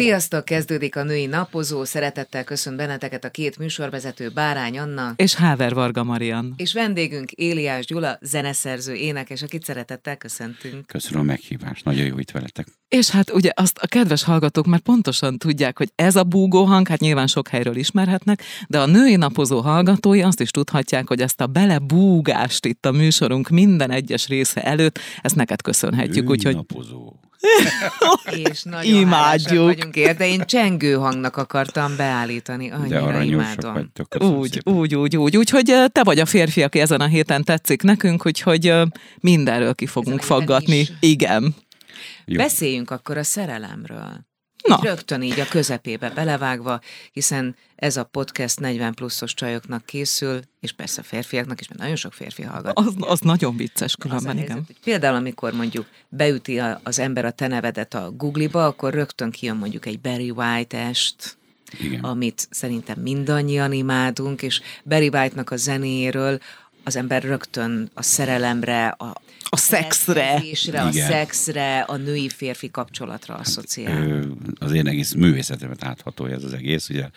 Sziasztok, kezdődik a női napozó. Szeretettel köszönt benneteket a két műsorvezető Bárány Anna. És Háver Varga Marian. És vendégünk Éliás Gyula, zeneszerző, énekes, akit szeretettel köszöntünk. Köszönöm a meghívást, nagyon jó itt veletek. És hát ugye azt a kedves hallgatók már pontosan tudják, hogy ez a búgó hang, hát nyilván sok helyről ismerhetnek, de a női napozó hallgatói azt is tudhatják, hogy ezt a belebúgást itt a műsorunk minden egyes része előtt, ezt neked köszönhetjük. Női úgyhogy... napozó. És nagyon Imádjuk. vagyunk érte. Én csengő hangnak akartam beállítani. De Annyira aranyosak imádom. vagytok. Úgy, szépen. úgy, úgy, úgy. Úgyhogy te vagy a férfi, aki ezen a héten tetszik nekünk, úgyhogy mindenről ki fogunk faggatni. is. Igen. Jó. Beszéljünk akkor a szerelemről. Na, Rögtön így a közepébe belevágva, hiszen ez a podcast 40 pluszos csajoknak készül, és persze férfiaknak is, mert nagyon sok férfi hallgat. az, az nagyon vicces Az különben, helyzet, igen. hogy például, amikor mondjuk beüti a- az ember a te nevedet a Google-ba, akkor rögtön kijön mondjuk egy Barry White-est, Igen. amit szerintem mindannyian imádunk, és Barry White-nak a zenéről az ember rögtön a szerelemre, a, A szexre. a szexre, a női-férfi kapcsolatra asszociál. Ö, az én egész művészetemet áthatolja ez az egész. Ugye,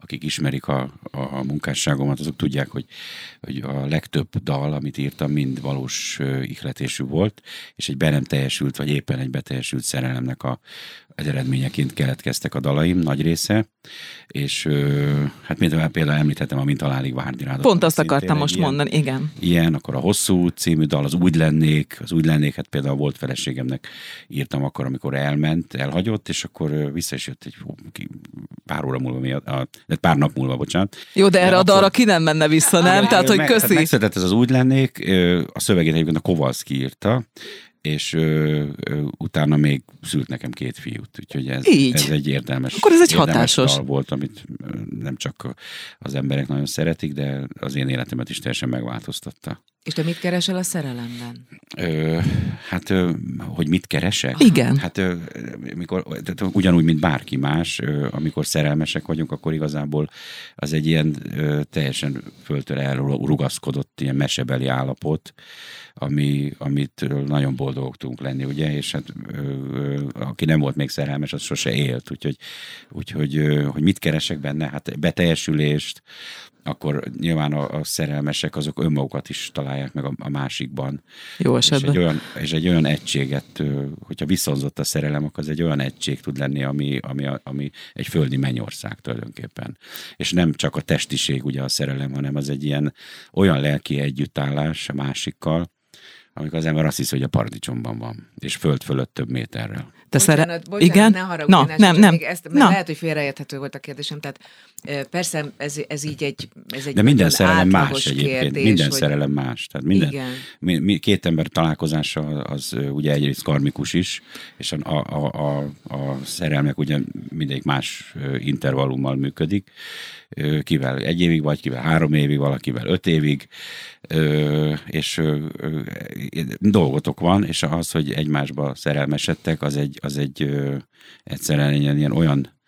akik ismerik a, a munkásságomat, azok tudják, hogy, hogy a legtöbb dal, amit írtam, mind valós ihletésű volt, és egy be nem teljesült, vagy éppen egy beteljesült szerelemnek a, az eredményeként keletkeztek a dalaim, nagy része, és hát mint például említettem a Mint halálig várni rád. Pont azt akartam most ilyen- mondani, igen. ilyen, akkor a Hosszú című dal, az Úgy lennék, az Úgy lennék, hát például volt feleségemnek írtam akkor, amikor elment, elhagyott, és akkor vissza is jött egy hú, pár óra múlva, miatt, a, de pár nap múlva, bocsánat. Jó, de erre De a dalra akkor- ki nem menne vissza, nem? Igen, Tehát, hogy meg- köszi. megszületett ez az Úgy lennék, a szövegét egyébként a Kovalszki írta, és ö, ö, utána még szült nekem két fiút, úgyhogy ez, Így. ez egy érdelmes, Akkor ez egy hatásos. volt, amit nem csak az emberek nagyon szeretik, de az én életemet is teljesen megváltoztatta. És te mit keresel a szerelemben? Ö, hát, ö, hogy mit keresek? Igen. Hát, ö, mikor, tehát ugyanúgy, mint bárki más, ö, amikor szerelmesek vagyunk, akkor igazából az egy ilyen ö, teljesen föltől elrugaszkodott ilyen mesebeli állapot, ami, amit nagyon boldogok tudunk lenni, ugye, és hát ö, ö, aki nem volt még szerelmes, az sose élt, úgyhogy, úgyhogy ö, hogy mit keresek benne? Hát beteljesülést, akkor nyilván a, a szerelmesek azok önmagukat is találják meg a, a másikban. Jó És esetben. egy, olyan, és egy olyan egységet, hogyha viszonzott a szerelem, akkor az egy olyan egység tud lenni, ami, ami, ami egy földi mennyország tulajdonképpen. És nem csak a testiség ugye a szerelem, hanem az egy ilyen olyan lelki együttállás a másikkal, amikor az ember azt hiszi, hogy a paradicsomban van, és föld fölött több méterrel. Te szere... Bocsánat, bocsánat, Igen? Ne haragudj, Na, nem, nem. Ezt, mert Na. lehet, hogy félreérthető volt a kérdésem. Tehát persze ez, ez így egy, ez egy De minden szerelem más egyébként, kérdés, minden hogy- szerelem más. Tehát minden, Igen. mi, mi, két ember találkozása az ugye egyrészt karmikus is, és a, a, a, a szerelmek ugye mindegyik más intervallummal működik. Kivel egy évig vagy, kivel három évig, valakivel öt évig, és dolgotok van, és az, hogy egymásba szerelmesedtek, az egy, az egy egyszerűen ilyen, ilyen olyan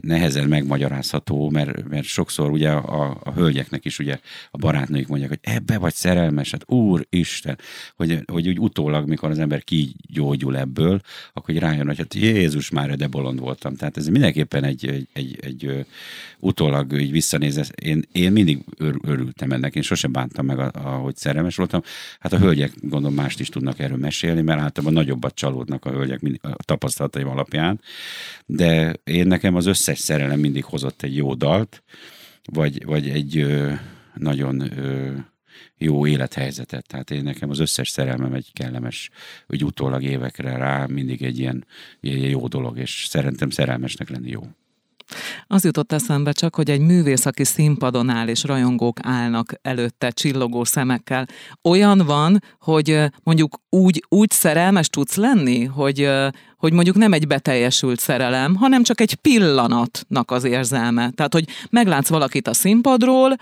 nehezen megmagyarázható, mert, mert sokszor ugye a, a hölgyeknek is ugye a barátnőik mondják, hogy ebbe vagy szerelmes, hát úristen, hogy, hogy úgy utólag, mikor az ember kigyógyul ebből, akkor hogy rájön, hogy hát Jézus már, de bolond voltam. Tehát ez mindenképpen egy, egy, egy, egy utólag így visszanéz, én, én mindig ör, örültem ennek, én sosem bántam meg, ahogy szerelmes voltam. Hát a hölgyek gondolom mást is tudnak erről mesélni, mert általában nagyobbat csalódnak a hölgyek a tapasztalataim alapján, de én nekem az összes szerelem mindig hozott egy jó dalt, vagy, vagy egy ö, nagyon ö, jó élethelyzetet. Tehát én nekem az összes szerelmem egy kellemes, hogy utólag évekre rá mindig egy ilyen, egy jó dolog, és szerintem szerelmesnek lenni jó. Az jutott eszembe csak, hogy egy művész, aki színpadon áll, és rajongók állnak előtte csillogó szemekkel, olyan van, hogy mondjuk úgy, úgy szerelmes tudsz lenni, hogy, hogy mondjuk nem egy beteljesült szerelem, hanem csak egy pillanatnak az érzelme. Tehát, hogy meglátsz valakit a színpadról,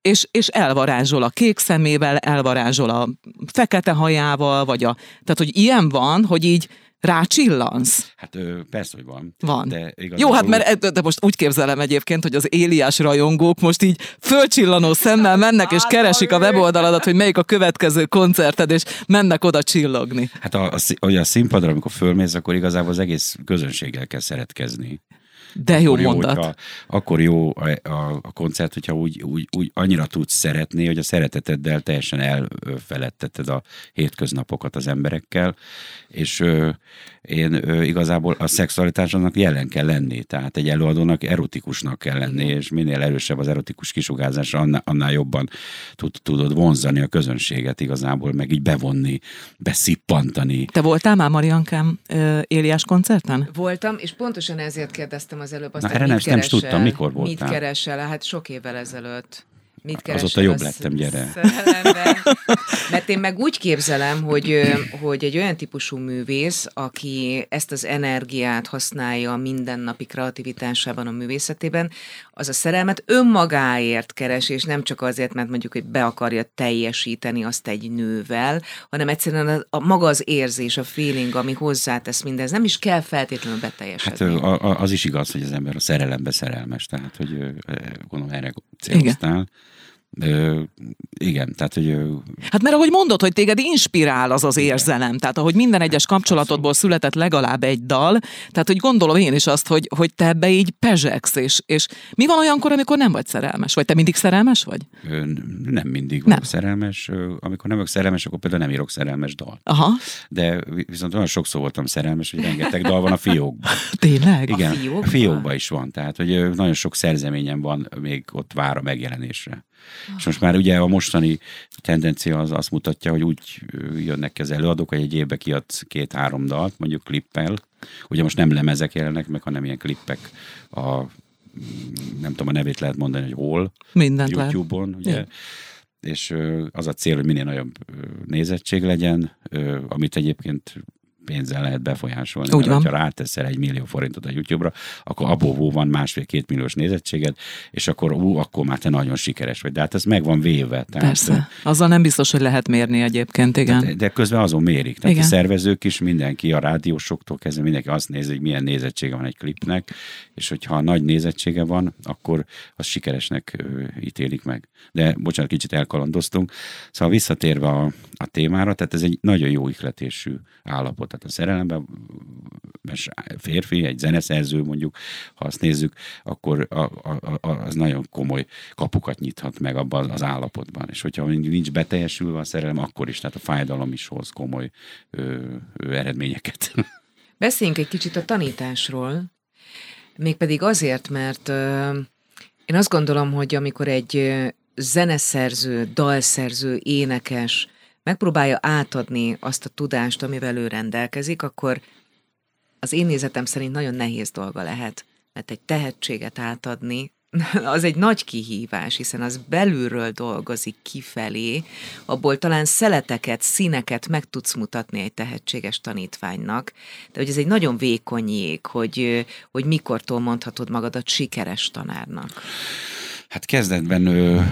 és, és elvarázsol a kék szemével, elvarázsol a fekete hajával, vagy a... Tehát, hogy ilyen van, hogy így rácsillansz? Hát persze, hogy van. Van. De igazából... Jó, hát mert de most úgy képzelem egyébként, hogy az Éliás rajongók most így fölcsillanó szemmel mennek és keresik a weboldaladat, hogy melyik a következő koncerted, és mennek oda csillogni. Hát a, a, a színpadra, amikor fölmész, akkor igazából az egész közönséggel kell szeretkezni. De jó akkor jó, mondat. hogyha, akkor jó a, a, a koncert, hogyha úgy, úgy, úgy annyira tudsz szeretni, hogy a szereteteddel teljesen elfeledtetted a hétköznapokat az emberekkel, és ö, én ö, igazából a szexualitásnak jelen kell lenni, tehát egy előadónak erotikusnak kell lenni, és minél erősebb az erotikus kisugárzás, annál, annál jobban tud, tudod vonzani a közönséget igazából, meg így bevonni, beszippantani. Te voltál már Mariankám Éliás koncerten? Voltam, és pontosan ezért kérdeztem az előbb azt, Na, erre mit nem- nem is keresel, tudtam, mikor Mit voltál? keresel? Hát sok évvel ezelőtt. Mit Azóta jobb lettem, gyere. szerelemben? Mert én meg úgy képzelem, hogy, hogy egy olyan típusú művész, aki ezt az energiát használja a mindennapi kreativitásában, a művészetében, az a szerelmet önmagáért keres, és nem csak azért, mert mondjuk, hogy be akarja teljesíteni azt egy nővel, hanem egyszerűen a, a maga az érzés, a feeling, ami hozzátesz mindez. Nem is kell feltétlenül Hát beteljesedni. a, a, az is igaz, hogy az ember a szerelembe szerelmes, tehát hogy gondolom erre céloztál. Ö, igen, tehát hogy ö, Hát mert ahogy mondod, hogy téged inspirál az az érzelem, tehát ahogy minden egyes kapcsolatodból született legalább egy dal, tehát hogy gondolom én is azt, hogy, hogy te ebbe így pezsegsz, és, és mi van olyankor, amikor nem vagy szerelmes? Vagy te mindig szerelmes vagy? ö, nem mindig Nem. vagyok szerelmes. Ö, Amikor nem vagyok szerelmes, akkor például nem írok szerelmes dal. Aha, De vi- viszont olyan sokszor voltam szerelmes, hogy rengeteg dal van a fiókban. tényleg? Igen, a fiókban? fiókban is van, tehát hogy nagyon sok szerzeményem van, még ott vár a megjelenésre. És most már ugye a mostani tendencia az azt mutatja, hogy úgy jönnek ki az előadók, hogy egy évbe kiadsz két-három dalt, mondjuk klippel. Ugye most nem lemezek jelennek meg, hanem ilyen klippek a nem tudom, a nevét lehet mondani, hogy hol, Mindent lehet. YouTube-on, ugye? Igen. És az a cél, hogy minél nagyobb nézettség legyen, amit egyébként pénzzel lehet befolyásolni. Úgy mert van. ha ráteszel egy millió forintot a YouTube-ra, akkor abból van másfél-két milliós nézettséged, és akkor ú, akkor már te nagyon sikeres vagy. De hát ez meg van véve. Tehát, Persze. Azzal nem biztos, hogy lehet mérni egyébként, igen. de, de közben azon mérik. Tehát Igen. a szervezők is, mindenki, a rádiósoktól kezdve mindenki azt nézi, hogy milyen nézettsége van egy klipnek, és hogyha nagy nézettsége van, akkor az sikeresnek ítélik meg. De bocsánat, kicsit elkalandoztunk. Szóval visszatérve a, a témára, tehát ez egy nagyon jó ihletésű állapot. Tehát a szerelemben férfi, egy zeneszerző mondjuk, ha azt nézzük, akkor a, a, a, az nagyon komoly kapukat nyithat meg abban az állapotban. És hogyha nincs beteljesülve a szerelem, akkor is, tehát a fájdalom is hoz komoly ö, ö, eredményeket. Beszéljünk egy kicsit a tanításról, mégpedig azért, mert ö, én azt gondolom, hogy amikor egy zeneszerző, dalszerző, énekes megpróbálja átadni azt a tudást, amivel ő rendelkezik, akkor az én nézetem szerint nagyon nehéz dolga lehet, mert egy tehetséget átadni, az egy nagy kihívás, hiszen az belülről dolgozik kifelé, abból talán szeleteket, színeket meg tudsz mutatni egy tehetséges tanítványnak, de hogy ez egy nagyon vékony jég, hogy, hogy mikortól mondhatod magadat sikeres tanárnak. Hát kezdetben,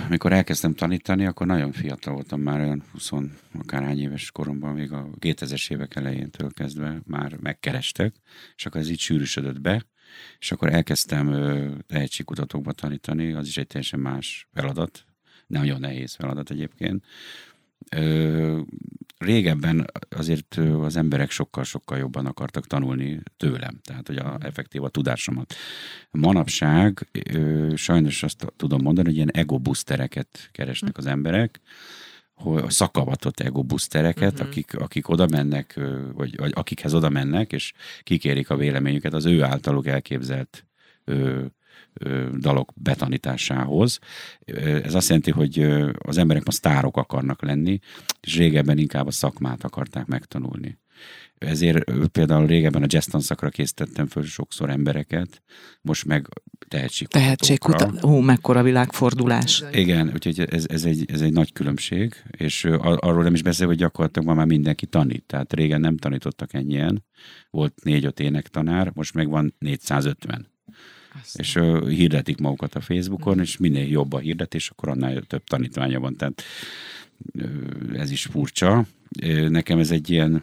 mikor elkezdtem tanítani, akkor nagyon fiatal voltam, már olyan 20 akárhány éves koromban, még a 2000-es évek elejéntől kezdve már megkerestek, és akkor ez így sűrűsödött be, és akkor elkezdtem tehetségkutatókba tanítani, az is egy teljesen más feladat, nagyon nehéz feladat egyébként. Régebben azért az emberek sokkal-sokkal jobban akartak tanulni tőlem, tehát hogy a, effektív a tudásomat. Manapság sajnos azt tudom mondani, hogy ilyen ego boostereket keresnek az emberek, hogy szakavatott ego boostereket, Mhm. akik, akik oda mennek, vagy, vagy akikhez oda mennek, és kikérik a véleményüket az ő általuk elképzelt ö, dalok betanításához. Ez azt jelenti, hogy az emberek ma sztárok akarnak lenni, és régebben inkább a szakmát akarták megtanulni. Ezért például régebben a jazz tanszakra készítettem föl sokszor embereket, most meg tehetségkutatókra. Tehetségkutat. Ó, mekkora világfordulás. Igen, úgyhogy ez, ez, egy, ez egy nagy különbség, és arról nem is beszél, hogy gyakorlatilag ma már mindenki tanít. Tehát régen nem tanítottak ennyien, volt négy-öt énektanár, most meg van 450. Azt És ö, hirdetik magukat a Facebookon, és minél jobb a hirdetés, akkor annál több tanítványa van. Tehát ö, ez is furcsa. Ö, Nekem ez egy ilyen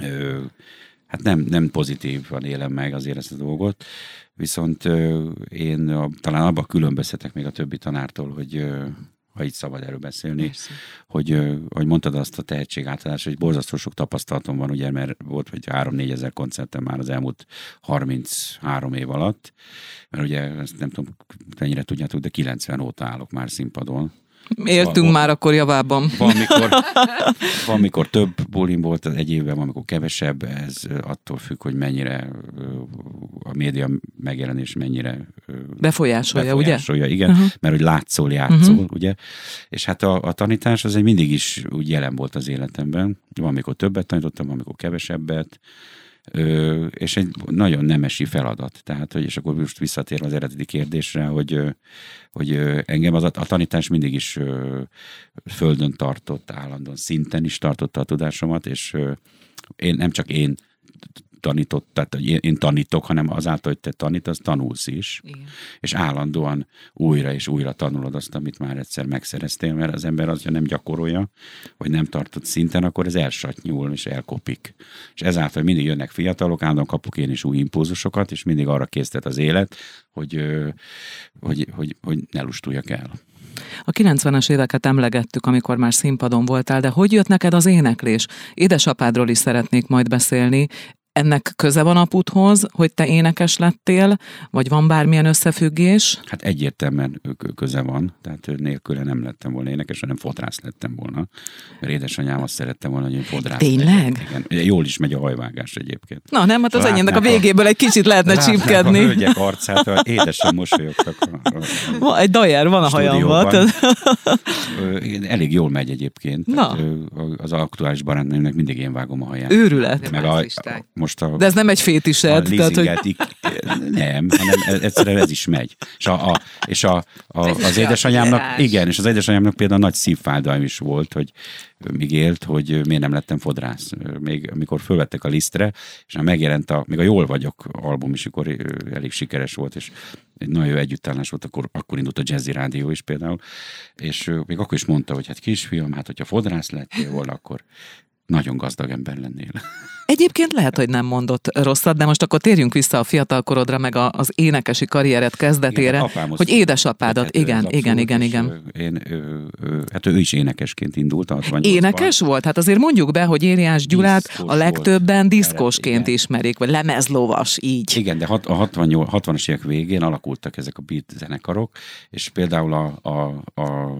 ö, hát nem, nem pozitívan élem meg azért ezt a dolgot, viszont én a, talán abban különbözhetek még a többi tanártól, hogy ha így szabad erről beszélni, Persze. hogy, ahogy mondtad azt a tehetségátadás, hogy borzasztó sok tapasztalatom van, ugye, mert volt, hogy 3-4 ezer koncertem már az elmúlt 33 év alatt, mert ugye, ezt nem tudom, mennyire tudjátok, de 90 óta állok már színpadon, Éltünk van, már akkor javában. Van mikor, van, mikor több bulim volt egy évben, van, amikor kevesebb, ez attól függ, hogy mennyire a média megjelenés mennyire befolyásolja, befolyásolja ugye? igen, uh-huh. mert hogy látszol, játszol, uh-huh. ugye? És hát a, a tanítás az egy mindig is úgy jelen volt az életemben. Van, amikor többet tanítottam, van, amikor kevesebbet, És egy nagyon nemesi feladat. Tehát, hogy, és akkor most visszatérve az eredeti kérdésre, hogy, hogy engem az a, a tanítás mindig is földön tartott, állandóan szinten is tartotta a tudásomat, és én nem csak én tanított, tehát én, én tanítok, hanem azáltal, hogy te tanítasz, tanulsz is. Igen. És állandóan újra és újra tanulod azt, amit már egyszer megszereztél, mert az ember az, hogy nem gyakorolja, vagy nem tartott szinten, akkor ez elsatnyúl és elkopik. És ezáltal mindig jönnek fiatalok, állandóan kapok én is új impulzusokat, és mindig arra késztet az élet, hogy, hogy, hogy, hogy ne lustuljak el. A 90-es éveket emlegettük, amikor már színpadon voltál, de hogy jött neked az éneklés? Édesapádról is szeretnék majd beszélni ennek köze van a puthoz, hogy te énekes lettél, vagy van bármilyen összefüggés? Hát egyértelműen köze van, tehát nélküle nem lettem volna énekes, hanem fodrász lettem volna. Mert édesanyám azt szerette volna, hogy én fodrász Tényleg? Igen. Jól is megy a hajvágás egyébként. Na nem, hát az enyémnek a végéből egy kicsit lehetne csípkedni. A hölgyek arcát, édesen mosolyogtak. A, a, a egy dajer van a hajamban. Elég jól megy egyébként. Na. az aktuális barátnőmnek mindig én vágom a haját. Őrület. Meg a, a, most a... De ez nem egy fétised. Tehát, hogy... Nem, hanem egyszerűen ez is megy. És, a, a, és a, a, az édesanyámnak, igen, és az édesanyámnak például nagy szívfájdalom is volt, hogy még élt, hogy miért nem lettem fodrász. Még amikor fölvettek a lisztre, és megjelent a, még a Jól vagyok album is, akkor elég sikeres volt, és egy nagyon jó együttállás volt, akkor, akkor indult a Jazzy Rádió is például, és még akkor is mondta, hogy hát kisfiam, hát hogyha fodrász lettél volna, akkor nagyon gazdag ember lennél. Egyébként lehet, hogy nem mondott rosszat, de most akkor térjünk vissza a fiatalkorodra, meg a, az énekesi karrieret kezdetére, igen, hogy édesapádat, hát, igen, igen, igen, igen. Én, ő, ő, hát ő is énekesként indult. Énekes volt? Hát azért mondjuk be, hogy Éliás Gyulát Diszkos a legtöbben volt. diszkosként ismerik, vagy lemezlovas, így. Igen, de a 60, 60-as évek végén alakultak ezek a beat zenekarok, és például a, a, a,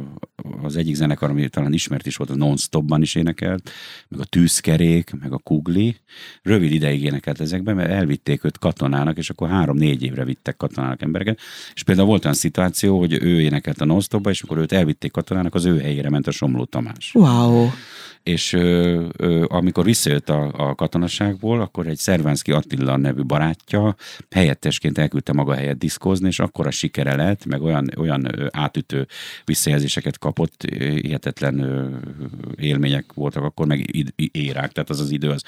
az egyik zenekar, ami talán ismert is volt, a Non-Stopban is énekelt, meg a Tűzkerék, meg a Kugli, rövid ideig énekelt ezekben, mert elvitték őt katonának, és akkor három-négy évre vittek katonának embereket. És például volt olyan szituáció, hogy ő énekelt a non és akkor őt elvitték katonának, az ő helyére ment a Somló Tamás. Wow és ö, ö, amikor visszajött a, a katonaságból, akkor egy Szervánszki Attila nevű barátja helyettesként elküldte maga helyet diszkózni, és akkor a sikere lett, meg olyan, olyan átütő visszajelzéseket kapott, hihetetlen ö, élmények voltak akkor, meg érák, tehát az az idő, az,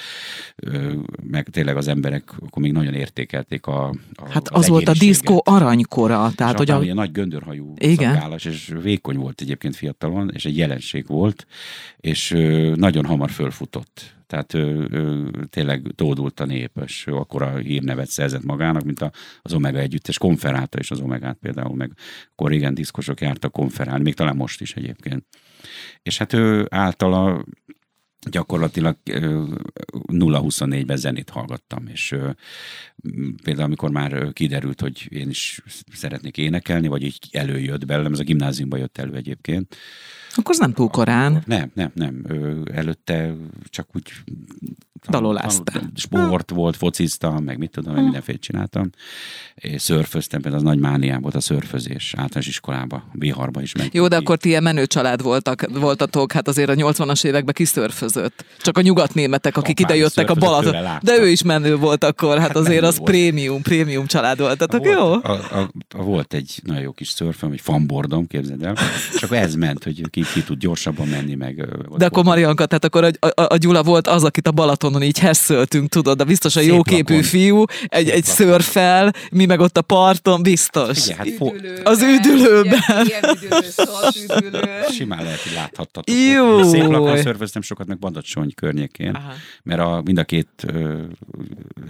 ö, meg tényleg az emberek akkor még nagyon értékelték a, a Hát az, volt a diszkó aranykora. Tehát, hogy a... nagy göndörhajú Igen. szakállas, és vékony volt egyébként fiatalon, és egy jelenség volt, és nagyon hamar fölfutott. Tehát ő, ő, tényleg tódult a nép, és ő akkor a hírnevet szerzett magának, mint a, az Omega együttes konferálta is az Omegát például, meg akkor régen diszkosok jártak konferálni, még talán most is egyébként. És hát ő általa gyakorlatilag 0-24-ben zenét hallgattam, és például amikor már kiderült, hogy én is szeretnék énekelni, vagy így előjött belőlem, ez a gimnáziumban jött elő egyébként, akkor az nem túl korán. Nem, nem, nem. Előtte csak úgy Daloláztál. Sport volt, fociztam, meg mit tudom, meg mindenféle csináltam. És szörföztem, például az nagy mániám volt a szörfözés általános iskolába, Biharba is mentünk. Jó, de akkor ti ilyen menő család voltak, voltatok, hát azért a 80-as években kiszörfözött. Csak a nyugatnémetek, akik ide jöttek a Balaton. De ő is menő volt akkor, hát, hát azért az volt. prémium, prémium család voltatok, volt, jó? A, a, a, volt egy nagyon jó kis szörföm, egy fanbordom, képzeld el, akkor ez ment, hogy ki ki tud gyorsabban menni, meg... De akkor Marianka, tehát akkor a, a, a Gyula volt az, akit a Balatonon így hesszöltünk, tudod, de biztos a jóképű fiú, egy, egy szörfel, mi meg ott a parton, biztos. Igen, hát fo- az üdülőben. Ilyen, ilyen üdülő, üdülő. Simán lehet, hogy láthattatok. Jó. Szép lakon szörföztem sokat, meg Badacsony környékén, Aha. mert a, mind a két ö,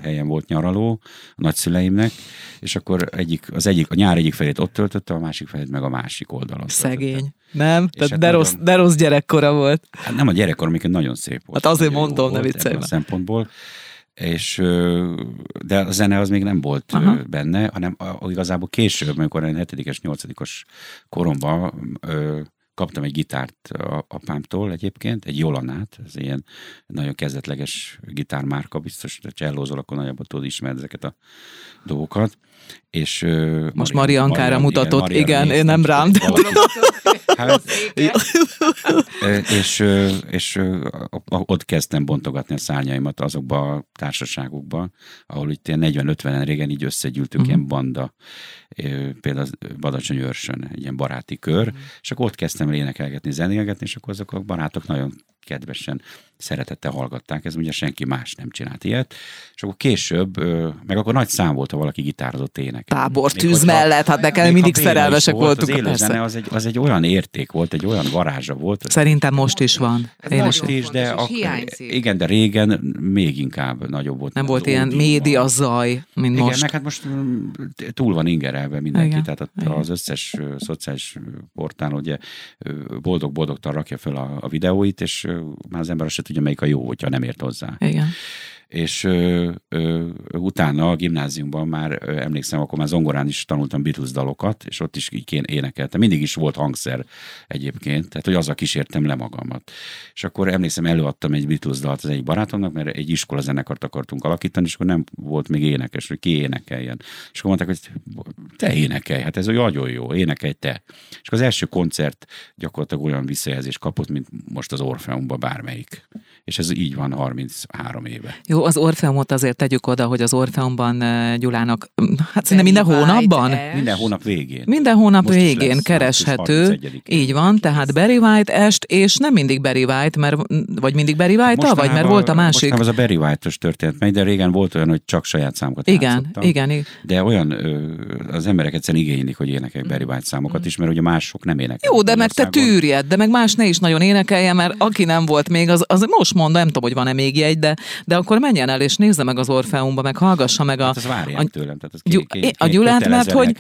helyen volt nyaraló a nagyszüleimnek, és akkor egyik, az egyik, a nyár egyik felét ott töltötte, a másik felét meg a másik oldalon. Szegény. Töltötte. Nem? Tehát hát de, nagyon... rossz, de rossz gyerekkora volt. Hát nem a gyerekkor, amikor nagyon szép volt. Hát azért mondom, ne viccelj. A szempontból és de a zene az még nem volt Aha. benne, hanem igazából később, amikor én 7 8 koromban kaptam egy gitárt apámtól egyébként, egy Jolanát, ez ilyen nagyon kezdetleges gitármárka, biztos, hogy csellózol, akkor nagyjából tudod ismerni ezeket a dolgokat. És, Most Mariankára mutatott, igen, igen én nem rám, de Hát, és, és ott kezdtem bontogatni a szárnyaimat azokba a társaságokba, ahol itt ilyen 40-50-en régen így összegyűltünk, uh-huh. ilyen banda, például Badacsony Őrsön, egy ilyen baráti kör, uh-huh. és akkor ott kezdtem énekelgetni, zenélgetni, és akkor azok a barátok nagyon kedvesen szeretettel hallgatták, ez ugye senki más nem csinált ilyet, és akkor később, meg akkor nagy szám volt, ha valaki gitározott énekel. Tábor tűz mellett, hát nekem mindig szerelmesek volt, voltunk. Az zene az egy, az egy olyan érték volt, egy olyan varázsa volt. Szerintem most is van. Én most is, is de ak- igen, de régen még inkább nagyobb volt. Nem volt ilyen média zaj, mint igen, most. meg hát most mm, túl van ingerelve mindenki, igen, tehát igen. az összes szociális portál ugye boldog-boldogtan rakja fel a, a videóit, és már az ember azt se tudja, melyik a jó, hogyha nem ért hozzá. Igen és ö, ö, utána a gimnáziumban már ö, emlékszem, akkor már zongorán is tanultam Beatles dalokat, és ott is így énekeltem. Mindig is volt hangszer egyébként, tehát hogy azzal kísértem le magamat. És akkor emlékszem, előadtam egy Beatles dalt az egyik barátomnak, mert egy iskola zenekart akartunk alakítani, és akkor nem volt még énekes, hogy ki énekeljen. És akkor mondták, hogy te énekelj, hát ez nagyon jó, énekelj te. És akkor az első koncert gyakorlatilag olyan visszajelzést kapott, mint most az Orfeumban bármelyik. És ez így van 33 éve. Jó, jó, az Orfeumot azért tegyük oda, hogy az Orfeumban Gyulának, hát szinte minden hónapban? Minden hónap végén. Minden hónap Most végén lesz, kereshető. Így van, tehát Barry White est, és nem mindig Barry White, mert, vagy mindig Barry White, vagy mert volt a másik. Most az a Barry White-os történet megy, de régen volt olyan, hogy csak saját számokat Igen, igen, igen. De olyan, az emberek egyszerűen igénylik, hogy énekelj Barry White számokat is, mert ugye mások nem énekelnek. Jó, de meg te tűrjed, de meg más ne is nagyon énekelje, mert aki nem volt még, az, az most mondom, nem tudom, hogy van-e még jegy, de, de akkor menjen el és nézze meg az Orfeumba, meg hallgassa meg a... Hát várják a, tőlem, tehát ez gy- ké, a Gyulát, mert hogy...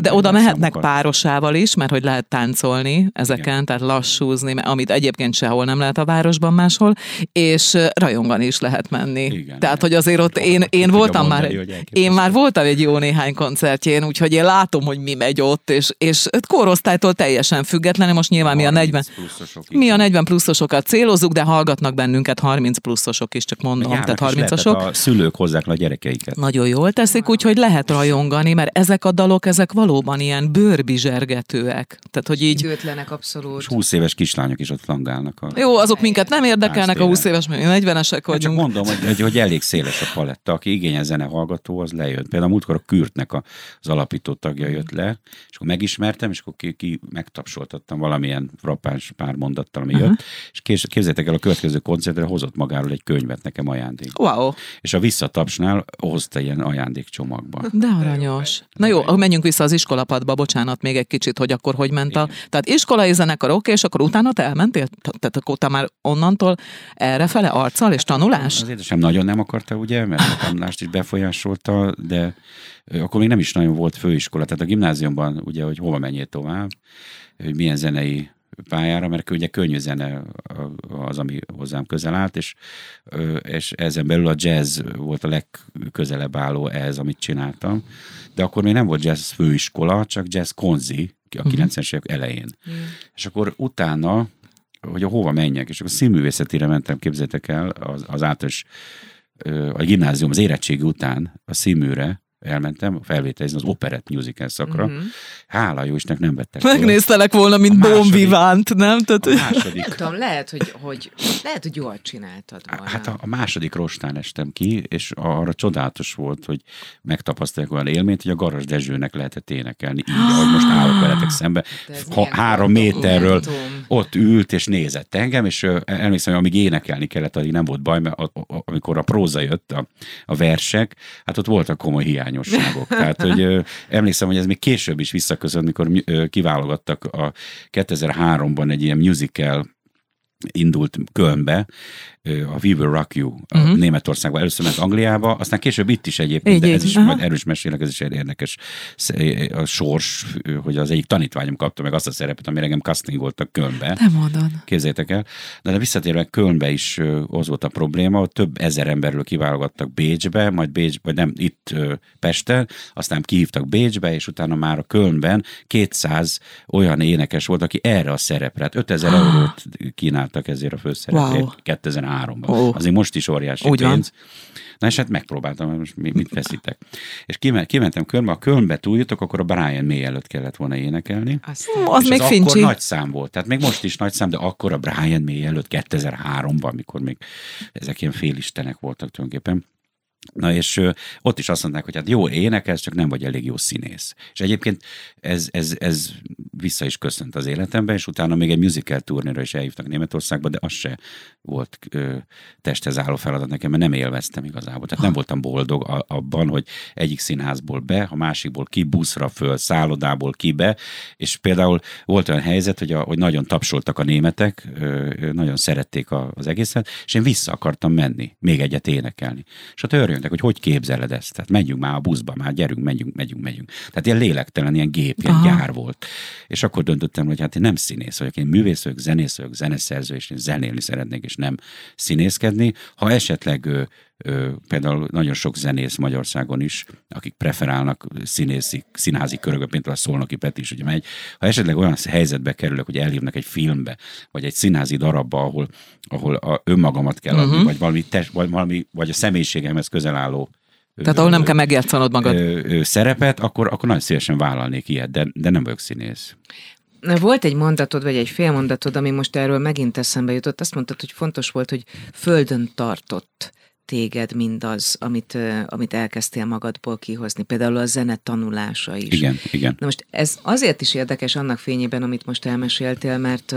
De oda mehetnek párosával is, mert hogy lehet táncolni ezeken, Igen. tehát lassúzni, amit egyébként sehol nem lehet a városban máshol, és rajongani is lehet menni. Igen, tehát, hogy azért ott én, én voltam már, én már voltam egy jó néhány koncertjén, úgyhogy én látom, hogy mi megy ott, és, és korosztálytól teljesen független, most nyilván mi a 40, mi a 40 pluszosokat célozzuk, de hallgatnak bennünket 30 pluszosok is, csak mondom, tehát 30-asok sok. A szülők hozzák le a gyerekeiket. Nagyon jól teszik, úgyhogy lehet rajongani, mert ezek a dalok, ezek valóban ilyen bőrbizsergetőek. Tehát, hogy így... Időtlenek abszolút. És 20 éves kislányok is ott langálnak. A... Jó, azok minket nem érdekelnek, a 20 éves, mi 40-esek vagyunk. Csak mondom, hogy, hogy, hogy, elég széles a paletta. Aki igényel zenehallgató, az lejött. Például múltkor a Kürtnek a, az alapító tagja jött le, és akkor megismertem, és akkor ki, ki megtapsoltattam valamilyen frappáns pár mondattal, ami uh-huh. jött, és képzeljétek el, a következő koncertre hozott magáról egy könyvet nekem ajándék. Wow és a visszatapsnál hozta ilyen ajándékcsomagba. De aranyos. Na jó, akkor menjünk vissza az iskolapadba, bocsánat, még egy kicsit, hogy akkor hogy ment a... Tehát iskolai zenekar, oké, és akkor utána te elmentél? Tehát akkor te már onnantól errefele arccal és tanulás? Az édesem nagyon nem akarta, ugye, mert a tanulást is befolyásolta, de akkor még nem is nagyon volt főiskola. Tehát a gimnáziumban, ugye, hogy hova menjél tovább, hogy milyen zenei pályára, mert ugye könnyű zene az, ami hozzám közel állt, és, és ezen belül a jazz volt a legközelebb álló ehhez, amit csináltam. De akkor még nem volt jazz főiskola, csak jazz konzi a 90-es évek elején. Mm. És akkor utána, hogy a hova menjek, és akkor színművészetére mentem, képzeljétek el, az, az általános a gimnázium, az érettségi után a színműre, elmentem felvételizni az operett musical szakra. Mhm. Hála jó Istennek nem vettek. Megnéztelek volna, mint Vivant, nem? Tehát, A második, Nem tudom, lehet, hogy, hogy, lehet, hogy jól csináltad volna. Hát a, a második rostán estem ki, és arra csodálatos volt, hogy megtapasztalják olyan élményt, hogy a Garas Dezsőnek lehetett énekelni, így, ahogy most állok veletek szembe. Ha, három méterről ott ült és nézett engem, és emlékszem, hogy amíg énekelni kellett, addig nem volt baj, mert amikor a próza jött, a, a versek, hát ott voltak komoly hiányosságok. Tehát, hogy emlékszem, hogy ez még később is visszaköszönt, mikor ö, kiválogattak a 2003-ban egy ilyen musical indult Kölnbe, a We Will Rock You a Mhm. Németországban. Először ment Angliába, aztán később itt is egyébként, Így, de ez így. is Aha. majd erős mesélek, ez is egy érdekes a sors, hogy az egyik tanítványom kapta meg azt a szerepet, amire engem castingoltak Kölnbe. nem mondod. Képzeljétek el. De, de visszatérve Kölnbe is az volt a probléma, hogy több ezer emberről kiválogattak Bécsbe, majd Bécs, vagy nem, itt Pesten, aztán kihívtak Bécsbe, és utána már a Kölnben 200 olyan énekes volt, aki erre a szerepre, hát 5000 Ah. eurót kínáltak ezért a főszerepért Wow. 2003-ban. Ó. Azért most is óriási Úgy van. pénz. Na és hát megpróbáltam, most mi- mit veszítek. És kime- kimentem Kölnbe, ha Kölnbe túljutok, akkor a Brian May előtt kellett volna énekelni. Aztán. Az És még ez fincsi. akkor nagy szám volt. Tehát még most is nagy szám, de akkor a Brian May előtt 2003-ban, amikor még ezek ilyen félistenek voltak tulajdonképpen. Na és ott is azt mondták, hogy hát jó énekelsz, csak nem vagy elég jó színész. És egyébként ez, ez, ez vissza is köszönt az életemben, és utána még egy musical turnéra is elhívtak Németországba, de az se volt ö, testhez álló feladat nekem, mert nem élveztem igazából. Tehát nem voltam boldog a- abban, hogy egyik színházból be, a másikból ki, buszra föl, szállodából ki be, és például volt olyan helyzet, hogy, a, hogy nagyon tapsoltak a németek, ö, nagyon szerették a, az egészet, és én vissza akartam menni, még egyet énekelni. És ott örjöntek, hogy hogy képzeled ezt? Tehát menjünk már a buszba, már gyerünk, megyünk, megyünk, megyünk. Tehát ilyen lélektelen, ilyen gép, ilyen Aha. gyár volt. És akkor döntöttem, hogy hát én nem színész vagyok, én művész vagyok, zenész vagyok, zeneszerző, és én zenélni szeretnék, és nem színészkedni. Ha esetleg például nagyon sok zenész Magyarországon is, akik preferálnak színészi, színházi körökbe, például a Szolnoki Peti is ugye megy, ha esetleg olyan helyzetbe kerülök, hogy elhívnak egy filmbe, vagy egy színházi darabba, ahol, ahol a önmagamat kell adni, Mhm. vagy, valami test, vagy, valami, vagy a személyiségemhez közel álló Tehát ahol nem kell megjátszanod magad. ö, ö, szerepet, akkor, akkor nagyon szívesen vállalnék ilyet, de, de nem vagyok színész. Volt egy mondatod, vagy egy félmondatod, ami most erről megint eszembe jutott. Azt mondtad, hogy fontos volt, hogy földön tartott téged mindaz, amit, amit elkezdtél magadból kihozni. Például a zene tanulása is. Igen, igen. Na most ez azért is érdekes annak fényében, amit most elmeséltél, mert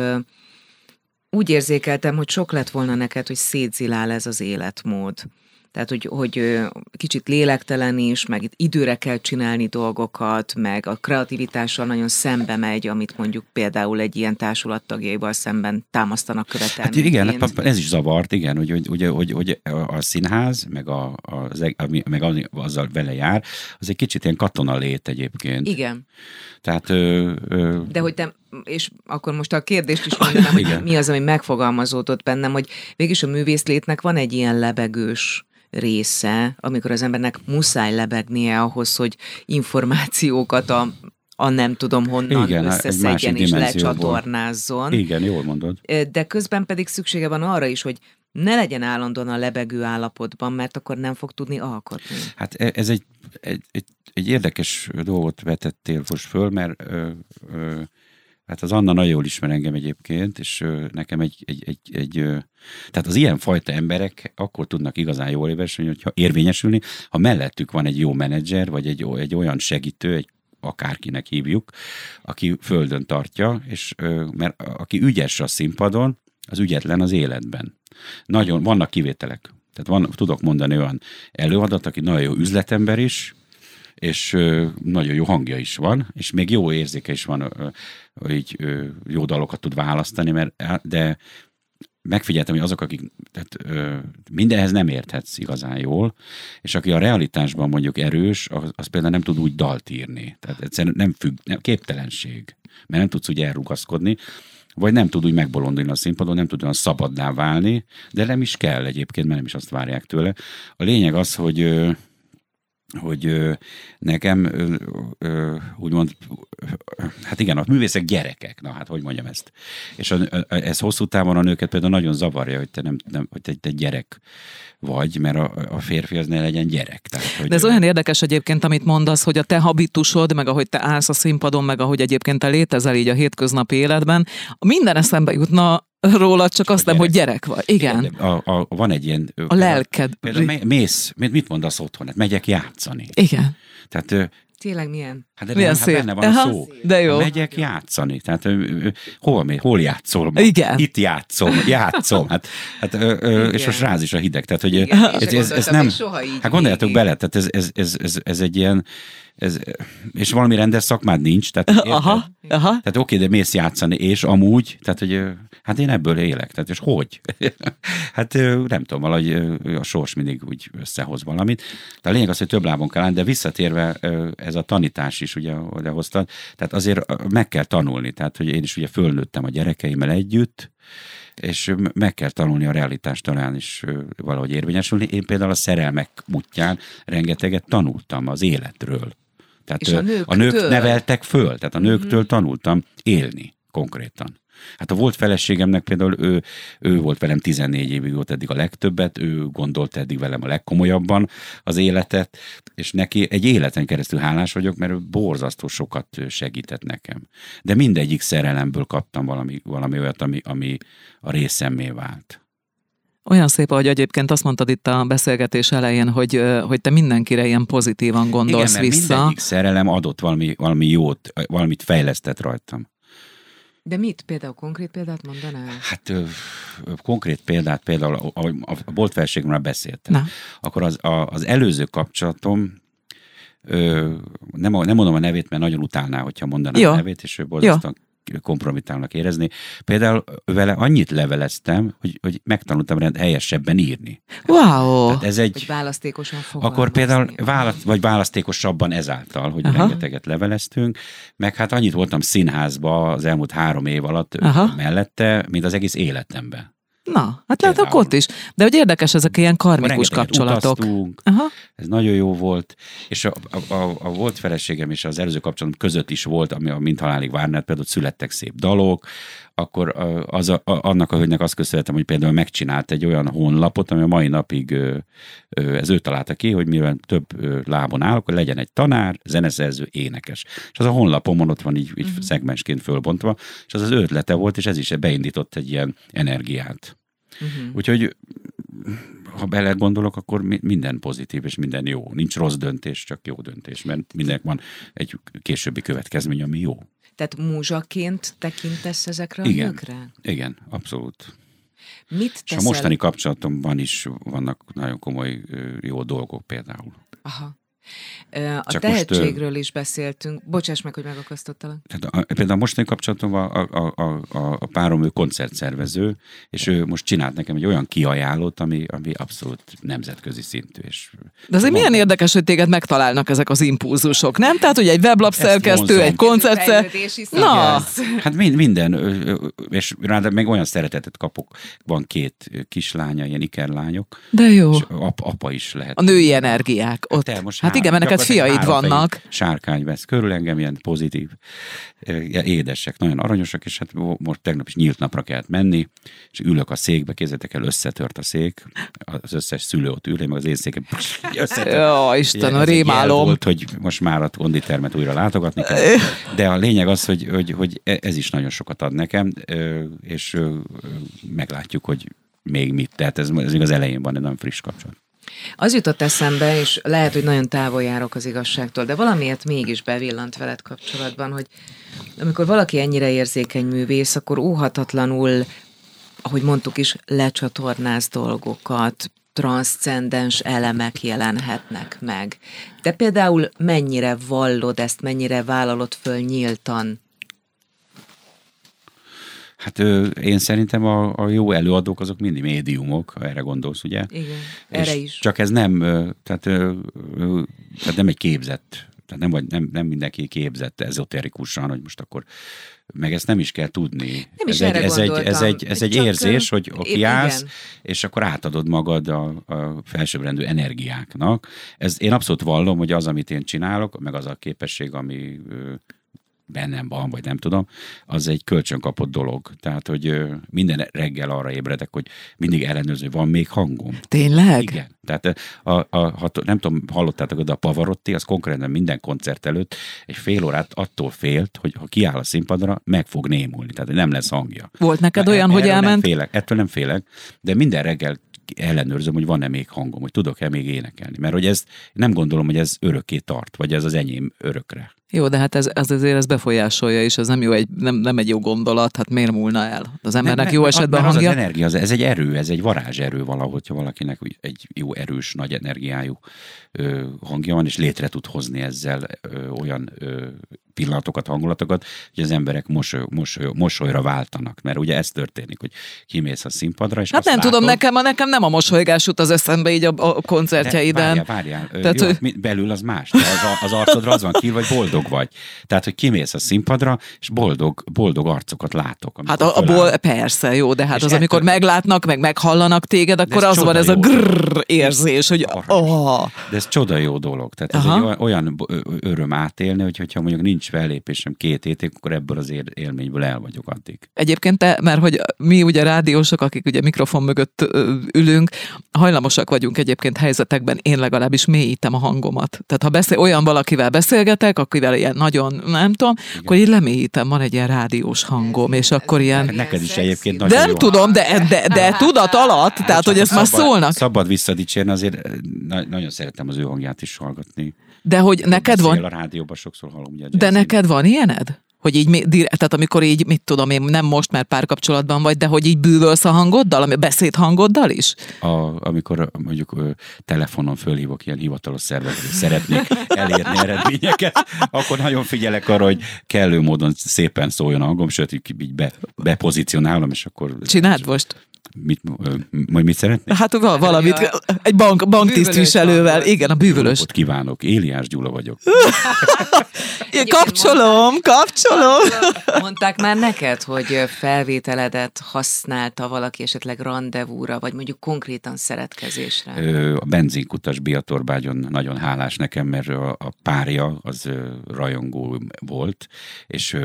úgy érzékeltem, hogy sok lett volna neked, hogy szétzilál ez az életmód. Tehát, hogy, hogy kicsit lélektelen is, meg itt időre kell csinálni dolgokat, meg a kreativitással nagyon szembe megy, amit mondjuk például egy ilyen társulat tagjaival szemben támasztanak Hát követelményként. igen, hát ez is zavart, igen, hogy, hogy, hogy, hogy, hogy a színház, meg, a, az, eg- ami, meg az, azzal vele jár, az egy kicsit ilyen katona lét egyébként. Igen. Tehát ö, ö, De hogy te, és akkor most a kérdést is mondanám, hogy mi az, ami megfogalmazódott bennem, hogy végülis a művészlétnek van egy ilyen lebegős része, amikor az embernek muszáj lebegnie ahhoz, hogy információkat a, a nem tudom honnan Igen, összeszedjen és lecsatornázzon. igen, jól mondod. De közben pedig szüksége van arra is, hogy ne legyen állandóan a lebegő állapotban, mert akkor nem fog tudni alkotni. Hát e- ez egy, egy, egy, egy érdekes dolgot vetettél most föl, mert ö, ö, hát az Anna nagyon jól ismer engem egyébként, és nekem egy, egy, egy, egy tehát az ilyen fajta emberek akkor tudnak igazán jól érvényesülni, hogyha érvényesülni, ha mellettük van egy jó menedzser, vagy egy, egy olyan segítő, egy akárkinek hívjuk, aki földön tartja, és mert aki ügyes a színpadon, az ügyetlen az életben. Nagyon, vannak kivételek. Tehát van, tudok mondani olyan előadat, aki nagyon jó üzletember is, és nagyon jó hangja is van, és még jó érzéke is van, így jó dalokat tud választani, mert, de megfigyeltem, hogy azok, akik tehát, ö, mindenhez nem érthetsz igazán jól, és aki a realitásban mondjuk erős, az, az például nem tud úgy dalt írni. Tehát egyszerűen nem függ, nem, képtelenség, mert nem tudsz úgy elrugaszkodni, vagy nem tud úgy megbolondulni a színpadon, nem tud olyan szabaddá válni, de nem is kell egyébként, mert nem is azt várják tőle. A lényeg az, hogy ö, hogy nekem úgymond, hát igen, a művészek gyerekek, na hát hogy mondjam ezt. És a, ez hosszú távon a nőket például nagyon zavarja, hogy te, nem, nem, hogy te, te gyerek vagy, mert a, a férfi az ne legyen gyerek. Tehát, hogy De ez ö, olyan érdekes egyébként, amit mondasz, hogy a te habitusod, meg ahogy te állsz a színpadon, meg ahogy egyébként te létezel így a hétköznapi életben, minden eszembe jutna róla, csak azt nem, hogy gyerek vagy. Igen. A, a, van egy ilyen... A lelked. Például mé- mész, mit mondasz otthon? Hát megyek játszani. Igen. Tehát Tényleg milyen? Hát de Milyen nem, hát benne van Aha, a szó. de jó. Megyek játszani. Tehát ö, ö, hol, mész? hol játszol? ma? Igen. Itt játszom, játszom. Hát, hát ö, ö, és Igen. most ráz is a hideg. Tehát, hogy Igen, ez, ez, ez nem... soha így Hát gondoljátok végig. bele, tehát ez, ez, ez, ez, ez egy ilyen... Ez, és valami rendes szakmád nincs. Tehát, érted? Aha, aha. Tehát oké, de mész játszani, és amúgy, tehát hogy hát én ebből élek, tehát és hogy? hát nem tudom, valahogy a sors mindig úgy összehoz valamit. De a lényeg az, hogy több lábon kell állni, de visszatérve ez a tanítás is, ugye, ahogy hoztad, tehát azért meg kell tanulni, tehát hogy én is ugye fölnőttem a gyerekeimmel együtt, és meg kell tanulni a realitás talán is valahogy érvényesülni. Én például a szerelmek útján rengeteget tanultam az életről. Tehát És a ö, a nőktől? nők neveltek föl, tehát a nőktől tanultam élni konkrétan. Hát a volt feleségemnek például ő, ő volt velem 14 évig, volt eddig a legtöbbet, ő gondolta eddig velem a legkomolyabban az életet, és neki egy életen keresztül hálás vagyok, mert ő borzasztó sokat segített nekem. De mindegyik szerelemből kaptam valami, valami olyat, ami, ami a részemmé vált. Olyan szép, ahogy egyébként azt mondtad itt a beszélgetés elején, hogy, hogy te mindenkire ilyen pozitívan gondolsz Igen, mert vissza. mindegyik szerelem adott valami, valami jót, valamit fejlesztett rajtam. De mit? Például konkrét példát mondanál? Hát ö, ö, konkrét példát, például ahogy a boltfelségemről beszéltem, Na. akkor az, a, az előző kapcsolatom, ö, nem, nem mondom a nevét, mert nagyon utálná, hogyha mondanám Jó. a nevét, és ő borzasztóan kompromitálnak érezni. Például vele annyit leveleztem, hogy, hogy megtanultam rend helyesebben írni. Wow! Tehát ez Hogy egy... választékosan fogalmazni. Akkor például választ, vagy választékosabban ezáltal, hogy. Aha. rengeteget leveleztünk, meg hát annyit voltam színházba az elmúlt három év alatt Aha. mellette, mint az egész életemben. Na, hát lehet akkor ott is. De hogy érdekes ezek ilyen karmikus kapcsolatok. Utaztunk, Aha. ez nagyon jó volt, és a, a, a, a volt feleségem és az előző kapcsolatom között is volt, ami a Mint halálig várnát, például születtek szép dalok, akkor az a, a, annak a hölgynek azt köszönhetem, hogy például megcsinált egy olyan honlapot, ami a mai napig ez ő találta ki, hogy mivel több lábon áll, akkor legyen egy tanár, zeneszerző, énekes. És az a honlapomon ott van így, így uh-huh. szegmensként fölbontva, és az az ötlete volt, és ez is beindított egy ilyen energiát. Uh-huh. Úgyhogy ha bele gondolok, akkor mi- minden pozitív és minden jó. Nincs rossz döntés, csak jó döntés, mert mindenek van egy későbbi következmény, ami jó. Tehát múzsaként tekintesz ezekre a Igen. nőkre? Igen, abszolút. Mit És teszel? a mostani kapcsolatomban is vannak nagyon komoly jó dolgok például. Aha. A Csak most, tehetségről is beszéltünk. Bocsáss meg, hogy megakasztottalak. Tehát a, például a mostani kapcsolatomban a, a, a, a, a párom ő koncertszervező, és ő most csinált nekem egy olyan kiajánlót, ami, ami abszolút nemzetközi szintű. És De azért milyen érdekes, hogy téged megtalálnak ezek az impulzusok, nem? Tehát, hogy egy weblap szerkesztő, egy koncertszer... Na. Hát mind, minden, és ráadásul meg olyan szeretetet kapok. Van két kislánya, ilyen ikerlányok, De jó. és ap, apa is lehet. A női energiák ott. Te most Hát három- igen, mert neked fiaid vannak. Sárkány vesz körül engem, ilyen pozitív, ö, édesek, nagyon aranyosak, és hát most tegnap is nyílt napra kellett menni, és ülök a székbe, kézzetek el, összetört a szék, az összes szülő ott ül, meg az én székem összetört. Isten, a rémálom. Volt, hogy most már a konditermet újra látogatni kell. De a lényeg az, hogy, hogy, hogy e- ez is nagyon sokat ad nekem, és meglátjuk, hogy még mit. Tehát ez, ez még az elején van, egy nagyon friss kapcsolat. Az jutott eszembe, és lehet, hogy nagyon távol járok az igazságtól, de valamiért mégis bevillant veled kapcsolatban, hogy amikor valaki ennyire érzékeny művész, akkor óhatatlanul, ahogy mondtuk is, lecsatornáz dolgokat, transzcendens elemek jelenhetnek meg. De például mennyire vallod ezt, mennyire vállalod föl nyíltan? Hát én szerintem a, a jó előadók azok mindig médiumok, ha erre gondolsz, ugye? Igen, erre És is. Csak ez nem, tehát, tehát nem egy képzett Tehát nem, vagy, nem, nem mindenki képzett ezoterikusan, hogy most akkor meg ezt nem is kell tudni. Nem is ez, egy, erre ez, egy, ez egy, ez egy érzés, hogy kiállsz, igen. és akkor átadod magad a, a felsőbbrendű energiáknak. Ez, én abszolút vallom, hogy az, amit én csinálok, meg az a képesség, ami bennem van, vagy nem tudom, az egy kölcsönkapott dolog. Tehát, hogy minden reggel arra ébredek, hogy mindig ellenőrző, van még hangom. Tényleg? Igen. Tehát a, a, ha, nem tudom, hallottátok, de a Pavarotti, az konkrétan minden koncert előtt egy fél órát attól félt, hogy ha kiáll a színpadra, meg fog némulni, tehát nem lesz hangja. Volt neked Na, olyan, hogy elment? Nem félek, ettől nem félek, de minden reggel ellenőrzöm, hogy van-e még hangom, hogy tudok-e még énekelni. Mert hogy ez nem gondolom, hogy ez örökké tart, vagy ez az enyém örökre. Jó, de hát ez, ez azért ez befolyásolja, és ez nem, jó egy, nem, nem egy jó gondolat, hát miért múlna el? Az embernek Nem, jó esetben hangja. Az, az energia, az, ez egy erő, ez egy varázserő valahogy, hogyha valakinek egy jó erős, nagy energiájú ö, hangja van, és létre tud hozni ezzel ö, olyan ö, pillanatokat, hangulatokat, hogy az emberek mosoly, mosoly, mosolyra váltanak. Mert ugye ez történik, hogy kimész a színpadra, és Hát nem látod, tudom, nekem, a nekem nem a mosolygás jut az eszembe így a, a koncertjeiden. De várjál, várjál. Tehát, jó, hogy- belül az más. Az, az arcodra az van kívül, vagy boldog vagy. Tehát, hogy kimész a színpadra, és boldog, boldog arcokat látok. amikor Hát a, persze, jó, de hát És az, amikor ettől- meglátnak, meg meghallanak téged, akkor az van ez a grrr érzés, hogy oh, De ez csoda jó dolog. Tehát ez Aha. egy olyan, öröm átélni, hogy, hogyha mondjuk nincs fellépésem két hétig, akkor ebből az élményből el vagyok addig. Egyébként te, mert hogy mi ugye rádiósok, akik ugye mikrofon mögött ülünk, hajlamosak vagyunk egyébként helyzetekben, én legalábbis mélyítem a hangomat. Tehát ha beszél, olyan valakivel beszélgetek, akivel ilyen nagyon, nem tudom, Igen. akkor így lemélyítem, van egy ilyen rádiós hangom, és akkor ilyen... Neked is egyébként De nagyon nem jó. tudom, de, de, de tudat alatt, tehát hogy ezt már Szabad- szólnak. Szabad visszadicsérni, azért eh, na- nagyon szeretem az ő hangját is hallgatni. De hogy neked van, a rádióban, sokszor hallom. Ugye de neked van ilyened? Hogy így, tehát amikor így, mit tudom én, nem most, mert párkapcsolatban vagy, de hogy így bűvölsz a hangoddal, ami beszédhangoddal is? a, amikor mondjuk ö, telefonon fölhívok ilyen hivatalos szervekre, hogy szeretnék elérni eredményeket, akkor nagyon figyelek arra, hogy kellő módon szépen szóljon a hangom, sőt, így így be, bepozícionálom, és akkor... Csináld most. Mit, majd mit szeretnék? Hát val- valamit, egy bank, banktisztviselővel, igen, a bűvölös. Kívánok, Éliás Gyula vagyok. Igen, kapcsolom, kapcsolom. Mondták már neked, hogy felvételedet használta valaki esetleg rendezvúra, vagy mondjuk konkrétan szeretkezésre? A benzinkutas Biatorbágyon nagyon hálás nekem, mert a, párja az rajongó volt, és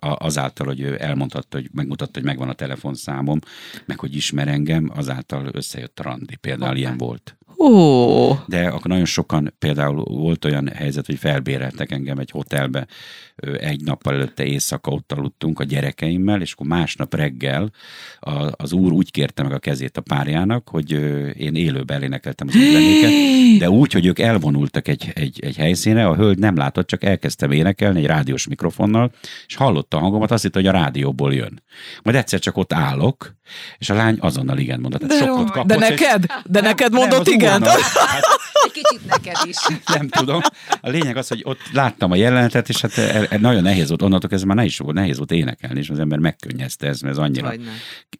azáltal, hogy elmondhatta, hogy megmutatta, hogy megvan a telefonszámom, meg hogy ismer engem, azáltal összejött a randi. Például Hoppá. ilyen volt. Ó, De akkor nagyon sokan, például volt olyan helyzet, hogy felbéreltek engem egy hotelbe, egy nappal előtte éjszaka ott aludtunk a gyerekeimmel, és akkor másnap reggel a, az úr úgy kérte meg a kezét a párjának, hogy én élőben elénekeltem az ügylenéket, de úgy, hogy ők elvonultak egy, egy, egy helyszínre, a hölgy nem látott, csak elkezdtem énekelni egy rádiós mikrofonnal, és hallotta a hangomat, azt hitt, hogy a rádióból jön. Majd egyszer csak ott állok, és a lány azonnal igen mondott. de, Tehát jó, de neked? De neked nem, mondott az igen? Úrnak. Hát, Egy kicsit neked is. nem tudom. A lényeg az, hogy ott láttam a jelenetet, és hát e- e- nagyon nehéz volt, onnantól kezdve már ne is volt, nehéz volt énekelni, és az ember megkönnyezte ez, mert ez annyira, Hogyne.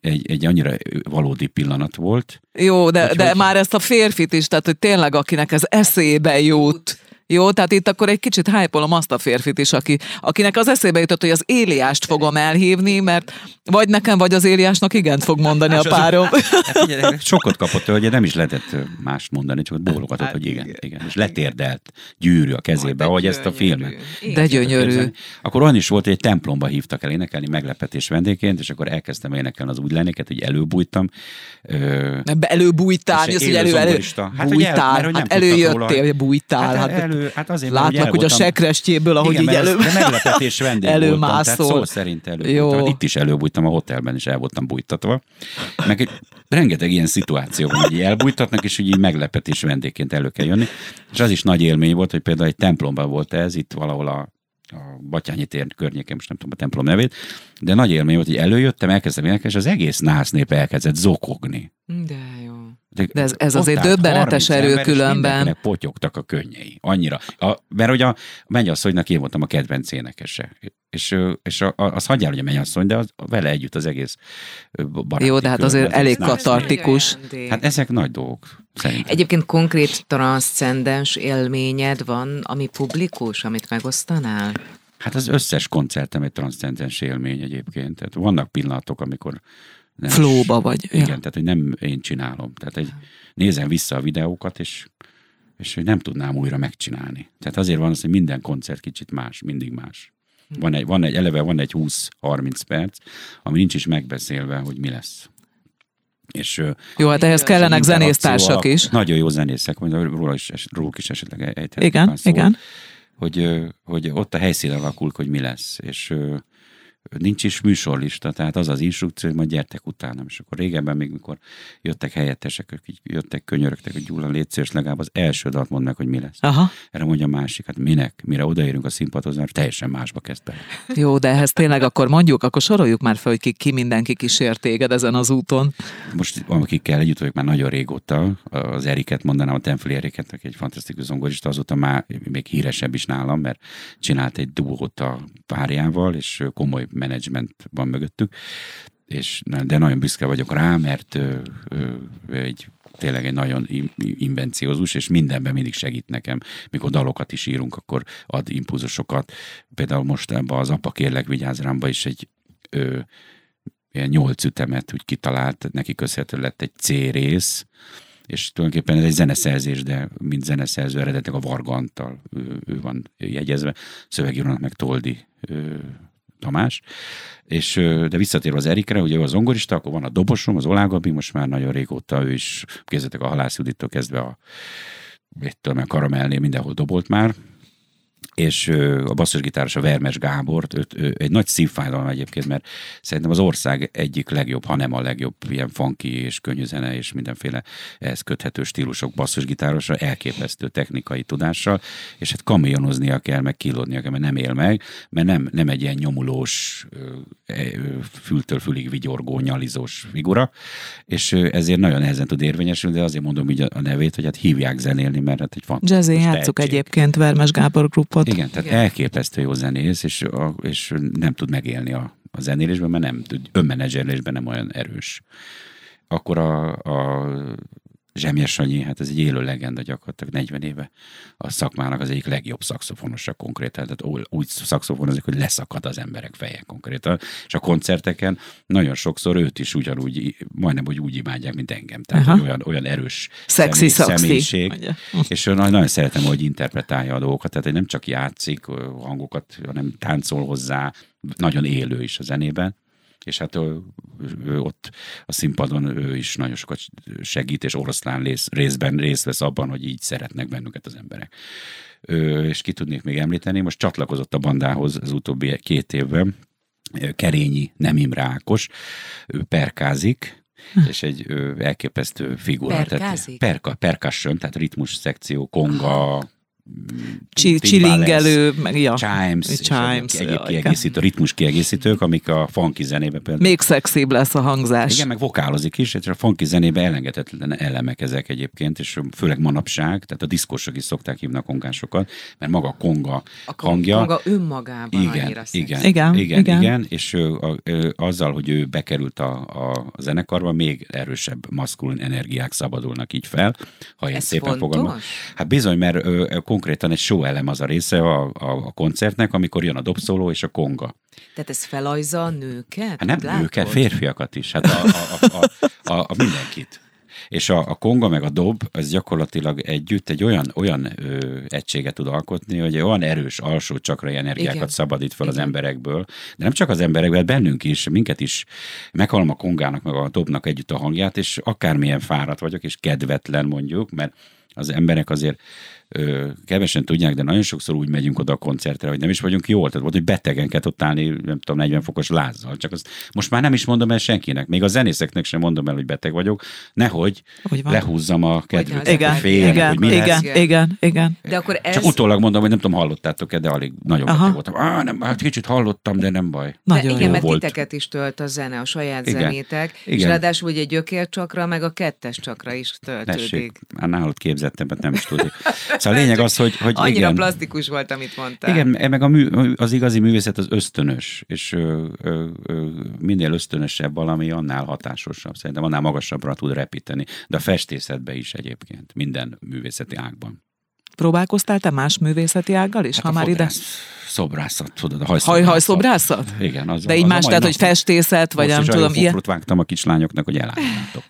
egy, egy annyira valódi pillanat volt. Jó, de, Hogy de hogy? már ezt a férfit is, tehát hogy tényleg akinek ez eszébe jut. Jó, tehát itt akkor egy kicsit hájpolom azt a férfit is, aki, akinek az eszébe jutott, hogy az Éliást fogom elhívni, mert vagy nekem, vagy az Éliásnak igent fog mondani a az- párom. Hát figyelj, sokat kapott tőle, nem is lehetett ö, mást mondani, csak ott bólogatott, Hát hogy igen, igen. igen. És letérdelt gyűrű a kezébe, ahogy ezt a filmet. De gyönyörű. Akkor olyan is volt, hogy egy templomba hívtak el énekelni meglepetés vendégként, és akkor elkezdtem énekelni az úgy lennéket, hogy előbújtam. Ö, Be- Előbújtál, És jössz, hogy elő, elő. Hát, hogy el- bújtál, mert hogy hát előjöttél, róla. hogy bújtál. Hát, Hát, elő, hát azért, mert látnak, hogy a sekrestjéből, ahogy Igen, így elő... De meglepetés vendég voltam, tehát szó szerint előbújtam. Jó. Hát Itt is előbújtam, a hotelben is el voltam bújtatva. Meg egy, rengeteg ilyen szituáció van, hogy így elbújtatnak, és így meglepetés vendégként elő kell jönni. És az is nagy élmény volt, hogy például egy templomban volt ez, itt valahol a a Batyányi tér környéken, most nem tudom a templom nevét, de nagy élmény volt, hogy előjöttem, elkezdtem énekelni, és az egész nász nép elkezdett zokogni. De jó. De ez, ez azért döbbenetes 30 ember, erő különben. mindenkinek potyogtak a könnyei. Annyira. A, mert hogy a mennyasszonynak én voltam a kedvenc énekese. És, és a, a, az hagyjál, hogy a mennyasszony, de az, vele együtt az egész baráti Jó, de hát azért az elég náci. katartikus. Hát ezek nagy dolgok, szerintem. Egyébként konkrét transzcendens élményed van, ami publikus, amit megosztanál? Hát az összes koncertem egy transzcendens élmény egyébként. Tehát vannak pillanatok, amikor nem Flowba vagy. Igen, Ja. tehát hogy nem én csinálom. Tehát egy, nézem vissza a videókat, és, és hogy nem tudnám újra megcsinálni. Tehát azért van az, hogy minden koncert kicsit más, mindig más. Van egy, van egy eleve van egy 20-30 perc, ami nincs is megbeszélve, hogy mi lesz. És Jó, hát ehhez kellenek zenésztársak is. Nagyon jó zenészek, róla is, róluk is esetleg ejthetünk Igen, pár szót, igen. Hogy, hogy ott a helyszín alakul, hogy mi lesz, és nincs is műsorlista, tehát az az instrukció, hogy majd gyertek utánam. És akkor régebben még, mikor jöttek helyettesek, ők így jöttek, könyörögtek, hogy Gyula, légy szíves, legalább az első dalt mondd meg, hogy mi lesz. Aha. Erre mondja a másik, hát minek, mire odaérünk a színpadhoz, mert teljesen másba kezd bele. Jó, de ehhez tényleg akkor mondjuk, akkor soroljuk már fel, hogy ki, ki mindenki kísért téged ezen az úton. Most akikkel együtt vagyok már nagyon régóta, az Eriket mondanám, a Tenfli Eriket, aki egy fantasztikus zongorista, azóta már még híresebb is nálam, mert csinált egy duót a párjával, és komoly menedzsment van mögöttük, és, de nagyon büszke vagyok rá, mert ő, ő egy tényleg egy nagyon invenciózus, és mindenben mindig segít nekem. Mikor dalokat is írunk, akkor ad impulzusokat. Például most ebben az Apa kérlek vigyázz rámba is egy ö, ilyen nyolc ütemet úgy kitalált, neki köszönhető lett egy C rész, és tulajdonképpen ez egy zeneszerzés, de mint zeneszerző eredetileg a Varga Antal, ő, ő van jegyezve, szövegírónak meg Toldi ő, Tamás, és de visszatérve az Erikre, ugye ő a zongorista, akkor van a dobosom, az Olá Gabi, most már nagyon régóta ő is, kezdetek a Halász Judittól kezdve a mit tudom, a karamellnél mindenhol dobolt már, és a basszusgitáros a Vermes Gábor, őt, ő, egy nagy szívfájdalom egyébként, mert szerintem az ország egyik legjobb, hanem a legjobb ilyen funky és könnyű zene és mindenféle ehhez köthető stílusok basszusgitárosra, elképesztő technikai tudással, és hát kamionoznia kell, meg kilódnia kell, mert nem él meg, mert nem, nem egy ilyen nyomulós, ö, fültől fülig vigyorgó, nyalizós figura, és ezért nagyon nehezen tud érvényesülni, de azért mondom így a nevét, hogy hát hívják zenélni, mert hát egy fantasztikus Jazzy játszuk egyébként Vermes Gábor grupot. Igen, tehát Igen. elképesztő jó zenész, és, a, és nem tud megélni a, a zenélésben, mert nem tud, önmenedzserlésben nem olyan erős. Akkor a, a Zsemjes Sanyi, hát ez egy élő legenda gyakorlatilag 40 éve a szakmának az egyik legjobb szakszofonosa konkrétan. Tehát úgy- szakszofonozik, hogy leszakad az emberek feje konkrétan. És a koncerteken nagyon sokszor őt is ugyanúgy, majdnem, hogy úgy imádják, mint engem. Tehát Aha. hogy olyan, olyan erős Szexi személy- személyiség. mondja. És nagyon, nagyon szeretem, hogy interpretálja a dolgokat, tehát hogy nem csak játszik hangokat, hanem táncol hozzá, nagyon élő is a zenében, és hát ő, ő ott a színpadon ő is nagyon sokat segít, és oroszlán rész, részben részt vesz abban, hogy így szeretnek bennünket az emberek. Ö, és ki tudnék még említeni, most csatlakozott a bandához az utóbbi két évben, Kerényi Nem Imre Ákos, ő perkázik, és egy elképesztő figura. Perkázik? Tehát perka, percussion, tehát ritmus szekció, konga, Csilingelő, meg ja. chimes, és Chimes, egyéb ja, igen. kiegészítő, ritmus kiegészítők, amik a funky zenében például Még szexibb lesz a hangzás. igen, meg vokálozik is, és a funky zenében elengedhetetlen elemek ezek egyébként, és főleg manapság, tehát a diszkosok is szokták hívni a kongásokat, mert maga a konga A hangja. maga önmagában igen, igen, Igen, igen, igen. igen, igen, és ő, a, ő, azzal, hogy ő bekerült a, a zenekarba, még erősebb maszkulin energiák szabadulnak így fel, ha én Ez szépen fogalmazom. Hát bizony, mert ö, konkrétan egy show elem az a része a, a, a koncertnek, amikor jön a dobszóló és a konga. Tehát ez felajza a nőket? Hát nem Látod? nőket, férfiakat is, hát a, a, a, a, a, a mindenkit. És a, a konga meg a dob, az gyakorlatilag együtt egy olyan, olyan ö, egységet tud alkotni, hogy olyan erős alsó csakrai energiákat Igen. szabadít fel az Igen. emberekből. De nem csak az emberekből, hát bennünk is, minket is. Meghallom a kongának, meg a dobnak együtt a hangját, és akármilyen fáradt vagyok, és kedvetlen mondjuk, mert az emberek azért kevesen tudják, de nagyon sokszor úgy megyünk oda a koncertre, hogy nem is vagyunk jól. Tehát volt, hogy betegen kellett ott állni, nem tudom, 40 fokos lázzal. Csak azt most már nem is mondom el senkinek. Még a zenészeknek sem mondom el, hogy beteg vagyok. Nehogy lehúzzam a az hogy Igen, féljenek, igen, hogy mi lesz. igen, igen, igen. De akkor ez... Csak utólag mondom, hogy nem tudom, hallottátok-e, de alig nagyon Aha. beteg voltam. Á, nem, hát kicsit hallottam, de nem baj. De Nagyon igen, jó mert volt. titeket is tölt a zene, a saját Igen. zenétek, és Igen. ráadásul ugye gyökércsakra, meg a kettes csakra is töltődik. Tessék, nálad képzettebbet nem is tudjuk. Szóval a lényeg az, hogy, hogy Annyira igen, plastikus volt, amit mondtál. Igen, e meg a mű, az igazi művészet az ösztönös, és ö, ö, ö, minél ösztönösebb valami, annál hatásosabb, szerintem annál magasabbra tud repíteni. De a festészetben is egyébként, minden művészeti ágban. Próbálkoztál te más művészeti ággal is, Hát ha a már ide? fodrász, Szobrászat, tudod, a Haj, hajszobrászat. hajszobrászat? Igen, az De így más, tehát, hogy festészet, vagy nem tudom, ilyen. vágtam a kislányoknak, hogy elállnátok.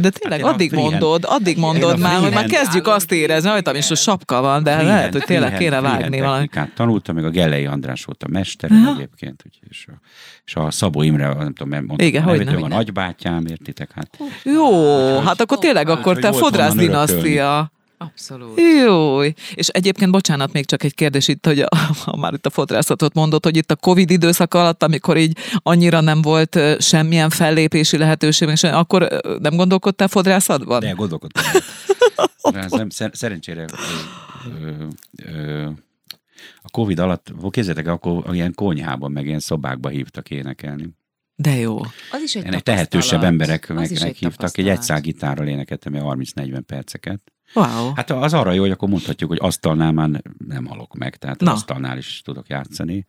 De tényleg, én a addig mondod, addig mondod már, hogy már kezdjük azt érezni, rajtam is, hogy sapka van, de lehet, hogy tényleg kéne vágni valami. technikát tanultam, még a Gellei András volt a mesterem Aha. egyébként, és a, és a Szabó Imre, nem tudom, nem mondtam, Igen, ő a nagybátyám, értitek? Hát Jó, hát akkor tényleg, akkor hogy te fodrász dinasztia. Abszolút. Jó. És egyébként, bocsánat, még csak egy kérdés itt, hogy a, ha már itt a fodrászatot mondott, hogy itt a Covid időszak alatt, amikor így annyira nem volt semmilyen fellépési lehetőség, és akkor nem gondolkodtál fodrászatban? De gondolkodtam. Ez nem, szer- szerencsére ö, ö, a Covid alatt, képzeljétek, el, akkor ilyen konyhában, meg ilyen szobákba hívtak énekelni. De jó. Az is egy Ennek tehetősebb emberek meg, meghívtak, egy tapasztalat. egyszágitárral énekeltem ilyen 30-40 perceket. Wow. Hát az arra jó, hogy akkor mondhatjuk, hogy asztalnál már nem halok meg, tehát Na. asztalnál is tudok játszani.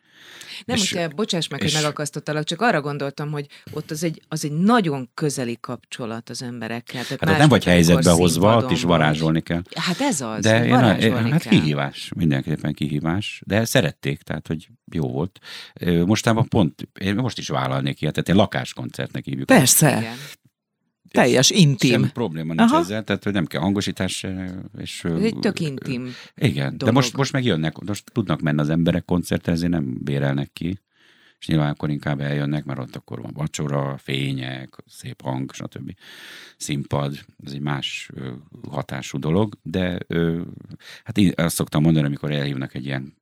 Nem, És- és, bocsáss meg, és- hogy megakasztottalak, csak arra gondoltam, hogy ott az egy, az egy nagyon közeli kapcsolat az emberekkel. Tehát Hát nem vagy helyzetbe hozva, ott is varázsolni kell. Hát ez az, De én, varázsolni hát kell. kihívás, mindenképpen kihívás, de szerették, tehát hogy jó volt. Mostában pont, én most is vállalnék ilyet, tehát egy lakáskoncertnek hívjuk. Persze. Igen. Teljes, intim. Semmi probléma nincs Aha. ezzel, tehát hogy nem kell hangosítás, se, és... Ez egy tök intim. Igen, de dolog. most, most meg jönnek, most tudnak menni az emberek koncertre, ezért nem bérelnek ki, és nyilván akkor inkább eljönnek, mert ott akkor van vacsora, fények, szép hang, stb. Színpad, ez egy más hatású dolog, de hát én azt szoktam mondani, amikor elhívnak egy ilyen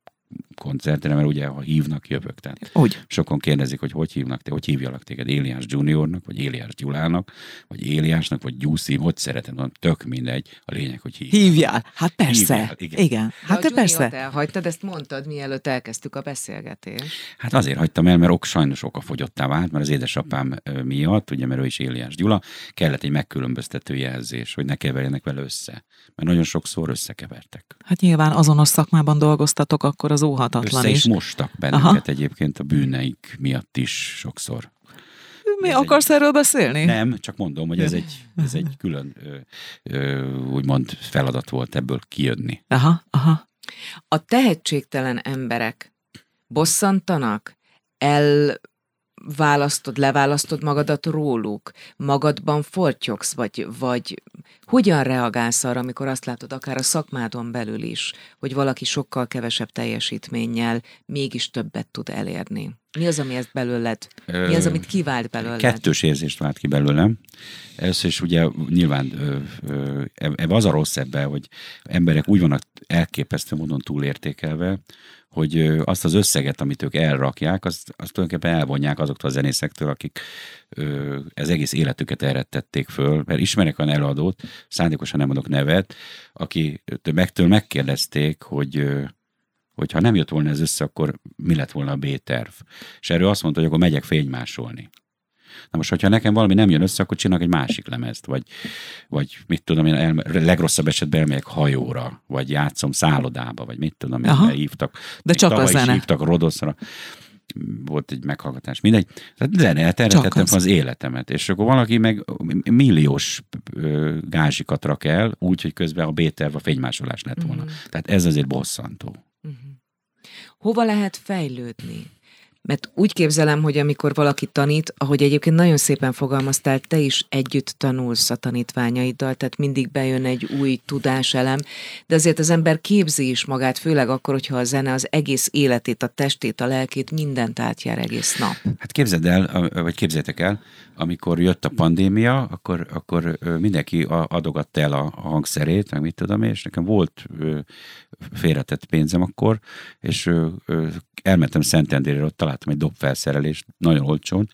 koncertre, mert ugye ha hívnak, jövök. Tehát Úgy. sokan kérdezik, hogy hogy hívnak te, hogy hívjalak téged Éliás Juniornak, vagy Éliás Gyulának, vagy Éliásnak, vagy Gyuszi, hogy szeretem, mondom, tök mindegy, a lényeg, hogy hív. Hívjál. Hát persze. Hívjál, igen. igen. De Hát te persze. elhagytad, ezt mondtad, mielőtt elkezdtük a beszélgetést. Hát azért hagytam el, mert ok, sajnos okafogyottá vált, mert az édesapám miatt, ugye, mert ő is Éliás Gyula, kellett egy megkülönböztető jelzés, hogy ne keverjenek vele össze. Mert nagyon sokszor összekevertek. Hát nyilván azonos szakmában dolgoztatok, akkor az óhatatlan Össze is is. mostak bennünket Aha. egyébként a bűneik miatt is sokszor. Mi Ez akarsz erről beszélni? Nem, csak mondom, hogy ez egy, ez egy külön ö, ö, úgymond feladat volt ebből kijönni. Aha, aha. A tehetségtelen emberek bosszantanak, elválasztod, leválasztod magadat róluk, magadban fortyogsz, vagy, vagy hogyan reagálsz arra, amikor azt látod akár a szakmádon belül is, hogy valaki sokkal kevesebb teljesítménnyel mégis többet tud elérni? Mi az, ami ezt belőled? Mi az, amit kivált belőled? Kettős érzést vált ki belőlem. Először is ugye nyilván ö, ebbe az a rossz ebben, hogy emberek úgy vannak elképesztő módon túlértékelve, hogy azt az összeget, amit ők elrakják, azt, azt tulajdonképpen elvonják azoktól a zenészektől, akik ö, ez egész életüket erre tették föl. Mert ismerek olyan előadót, szándékosan nem adok nevet, aki megtől megkérdezték, hogy hogy ha nem jött volna ez össze, akkor mi lett volna a B-terv. És erről azt mondta, hogy akkor megyek fénymásolni. Na most, hogyha nekem valami nem jön össze, akkor csinálok egy másik lemezt, vagy, vagy mit tudom én, el, legrosszabb esetben elmegyek hajóra, vagy játszom szállodába, vagy mit tudom én, hívtak. De csak a tavaly is zene. hívtak Rodoszra. Volt egy meghallgatás, mindegy. Tehát zene, erre Csak tettem az. az életemet. És akkor valaki meg milliós gázsikat rak el, úgy, hogy közben a B-terv a fénymásolás lett volna. Mhm. Tehát ez azért bosszantó. Mhm. Hova lehet fejlődni? Mert úgy képzelem, hogy amikor valaki tanít, ahogy egyébként nagyon szépen fogalmaztál, te is együtt tanulsz a tanítványaiddal, tehát mindig bejön egy új tudáselem, de azért az ember képzi is magát, főleg akkor, hogyha a zene az egész életét, a testét, a lelkét, mindent átjár egész nap. Hát képzeld el, vagy képzeljétek el, amikor jött a pandémia, akkor, akkor mindenki adogatta el a hangszerét, meg mit tudom és nekem volt félretett pénzem akkor, és elmentem Szentendrére, ott találtam egy dobfelszerelést, nagyon olcsón,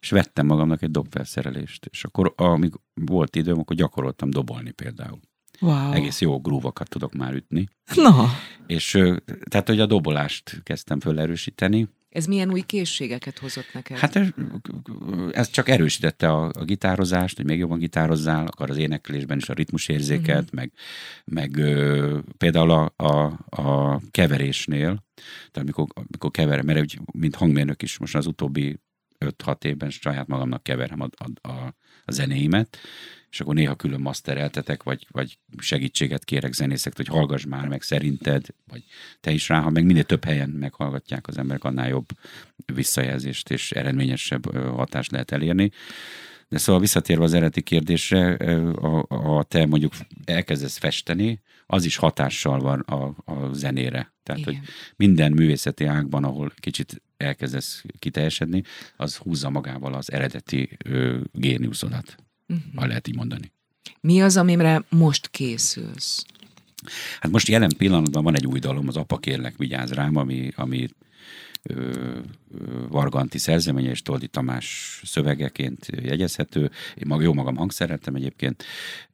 és vettem magamnak egy dobfelszerelést. És akkor, amíg volt időm, akkor gyakoroltam dobolni például. Wow. Egész jó grúvokat tudok már ütni. Na. És tehát, hogy a dobolást kezdtem fölerősíteni, ez milyen új készségeket hozott neked? Hát ez, ez csak erősítette a, a gitározást, hogy még jobban gitározzál, akar az éneklésben is a ritmusérzéket, uh-huh. meg, meg ö, például a, a, a keverésnél, tehát amikor, amikor keverem, mert úgy, mint hangmérnök is most az utóbbi 5-6 évben saját magamnak keverem a, a, a, a zenéimet, és akkor néha külön mastereltetek, vagy, vagy segítséget kérek zenészektől, hogy hallgass már meg szerinted, vagy te is rá, ha meg minél több helyen meghallgatják az emberek, annál jobb visszajelzést és eredményesebb hatást lehet elérni. De szóval visszatérve az eredeti kérdésre, a, a te mondjuk elkezdesz festeni, az is hatással van a, a zenére. Tehát, Igen. hogy minden művészeti ágban, ahol kicsit elkezdesz kiteljesedni, az húzza magával az eredeti ö, géniuszodat uh-huh. ha lehet így mondani. Mi az, amire most készülsz? Hát most jelen pillanatban van egy új dalom, az Apa kérlek, vigyázz rám, ami, ami Varganti szerzeménye és Toldi Tamás szövegeként jegyezhető. Én mag, jó magam hangszereltem egyébként,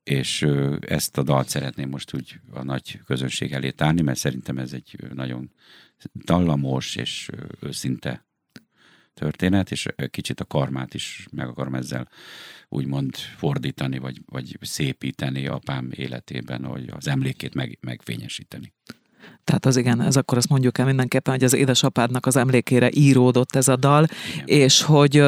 és ezt a dalt szeretném most úgy a nagy közönség elé tárni, mert szerintem ez egy nagyon dallamos és őszinte történet, és kicsit a karmát is meg akarom ezzel úgymond fordítani, vagy, vagy szépíteni apám életében, hogy az emlékét meg, megfényesíteni. Tehát az igen, ez akkor azt mondjuk el mindenképpen, hogy az édesapádnak az emlékére íródott ez a dal, igen. és hogy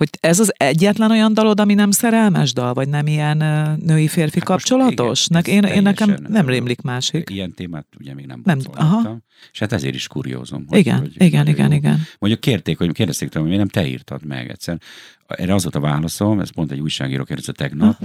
hogy ez az egyetlen olyan dalod, ami nem szerelmes dal, vagy nem ilyen női-férfi hát kapcsolatos? Igen, én, én nekem nem rémlik másik. Ilyen témát ugye még nem, nem aha. És hát ezért is kuriózom. Hogy, igen, hogy, igen, hogy igen, jó. igen. Mondjuk kérték, hogy kérdezték tőlem, hogy nem te írtad meg egyszer. Erre az volt a válaszom, ez pont egy újságíró kérdezte tegnap, ha?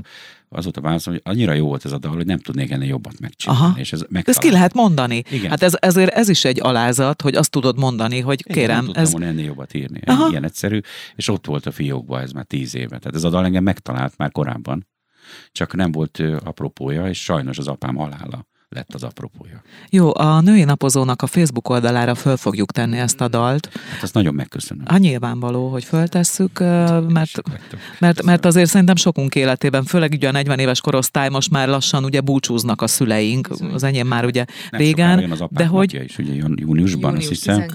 az volt a válaszom, hogy annyira jó volt ez a dal, hogy nem tudnék ennél jobbat megcsinálni. Aha. És ez ezt ki lehet mondani. Igen. Hát ez, ezért ez is egy alázat, hogy azt tudod mondani, hogy Igen, kérem. Nem tudtam ez... volna ennél jobbat írni. Aha. Ilyen egyszerű. És ott volt a fiókban ez már tíz éve. Tehát ez a dal engem megtalált már korábban. Csak nem volt apropója, és sajnos az apám halála lett az apropója. Jó, a Női Napozónak a Facebook oldalára föl fogjuk tenni ezt a dalt. Hát azt nagyon megköszönöm. A nyilvánvaló, hogy föltesszük, mert, mert, mert azért szerintem sokunk életében, főleg ugye a 40 éves korosztály most már lassan ugye búcsúznak a szüleink, az enyém már ugye Nem régen, az de hogy... is, ugye júniusban, Június azt hiszem,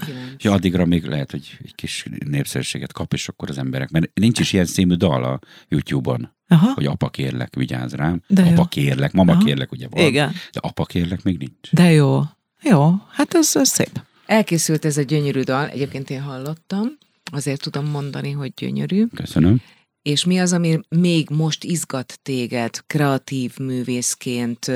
hogy addigra még lehet, hogy egy kis népszerűséget kap, és akkor az emberek, mert nincs is ilyen színű dal a YouTube-on. Aha. hogy apa kérlek, vigyázz rám. De apa jó. kérlek, mama Aha. kérlek, ugye van. Igen. De apa kérlek még nincs. De jó. Jó, hát ez, ez szép. Elkészült ez a gyönyörű dal, egyébként én hallottam, azért tudom mondani, hogy gyönyörű. Köszönöm. És mi az, ami még most izgat téged kreatív művészként,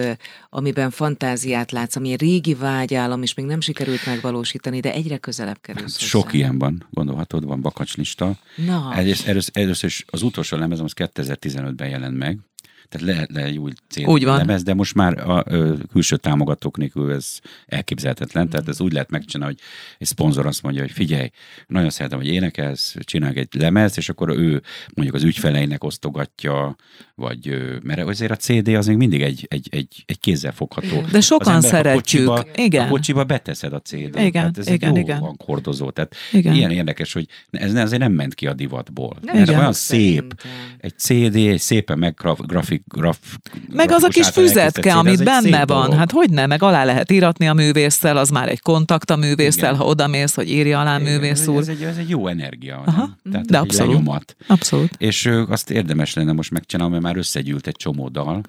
amiben fantáziát látsz, ami régi vágyálom, és még nem sikerült megvalósítani, de egyre közelebb kerülsz hát Sok ilyen van, gondolhatod, van bakacslista. Na. Először, először, először is az utolsó lemezem az 2015-ben jelent meg, tehát lehet le egy új cél úgy van. lemez, de most már a, a külső támogatók nélkül ez elképzelhetetlen. Tehát ez úgy lehet megcsinálni, hogy egy szponzor azt mondja, hogy figyelj, nagyon szeretem, hogy énekelsz, csinálj egy lemez, és akkor ő mondjuk az ügyfeleinek osztogatja, vagy mert azért a CD az még mindig egy, egy, egy, egy kézzel fogható. De sokan szeretjük. A kocsiba, igen. A kocsiba beteszed a CD-t. Igen, tehát ez igen, egy jó igen. hordozó. Tehát igen. ilyen érdekes, hogy ez azért nem ment ki a divatból. Ez olyan szép, egy CD, egy szépen meg grafik, graf, Meg az a kis füzetke, amit benne van. Dolog. Hát hogy nem, meg alá lehet íratni a művésszel, az már egy kontakt a művésszel, ha odamész, hogy írja alá Igen, művész úr. Ez egy, ez egy jó energia. Aha, Tehát de abszolút. Lenyomat. Abszolút. És azt érdemes lenne most megcsinálni, mert már összegyűlt egy csomó dal,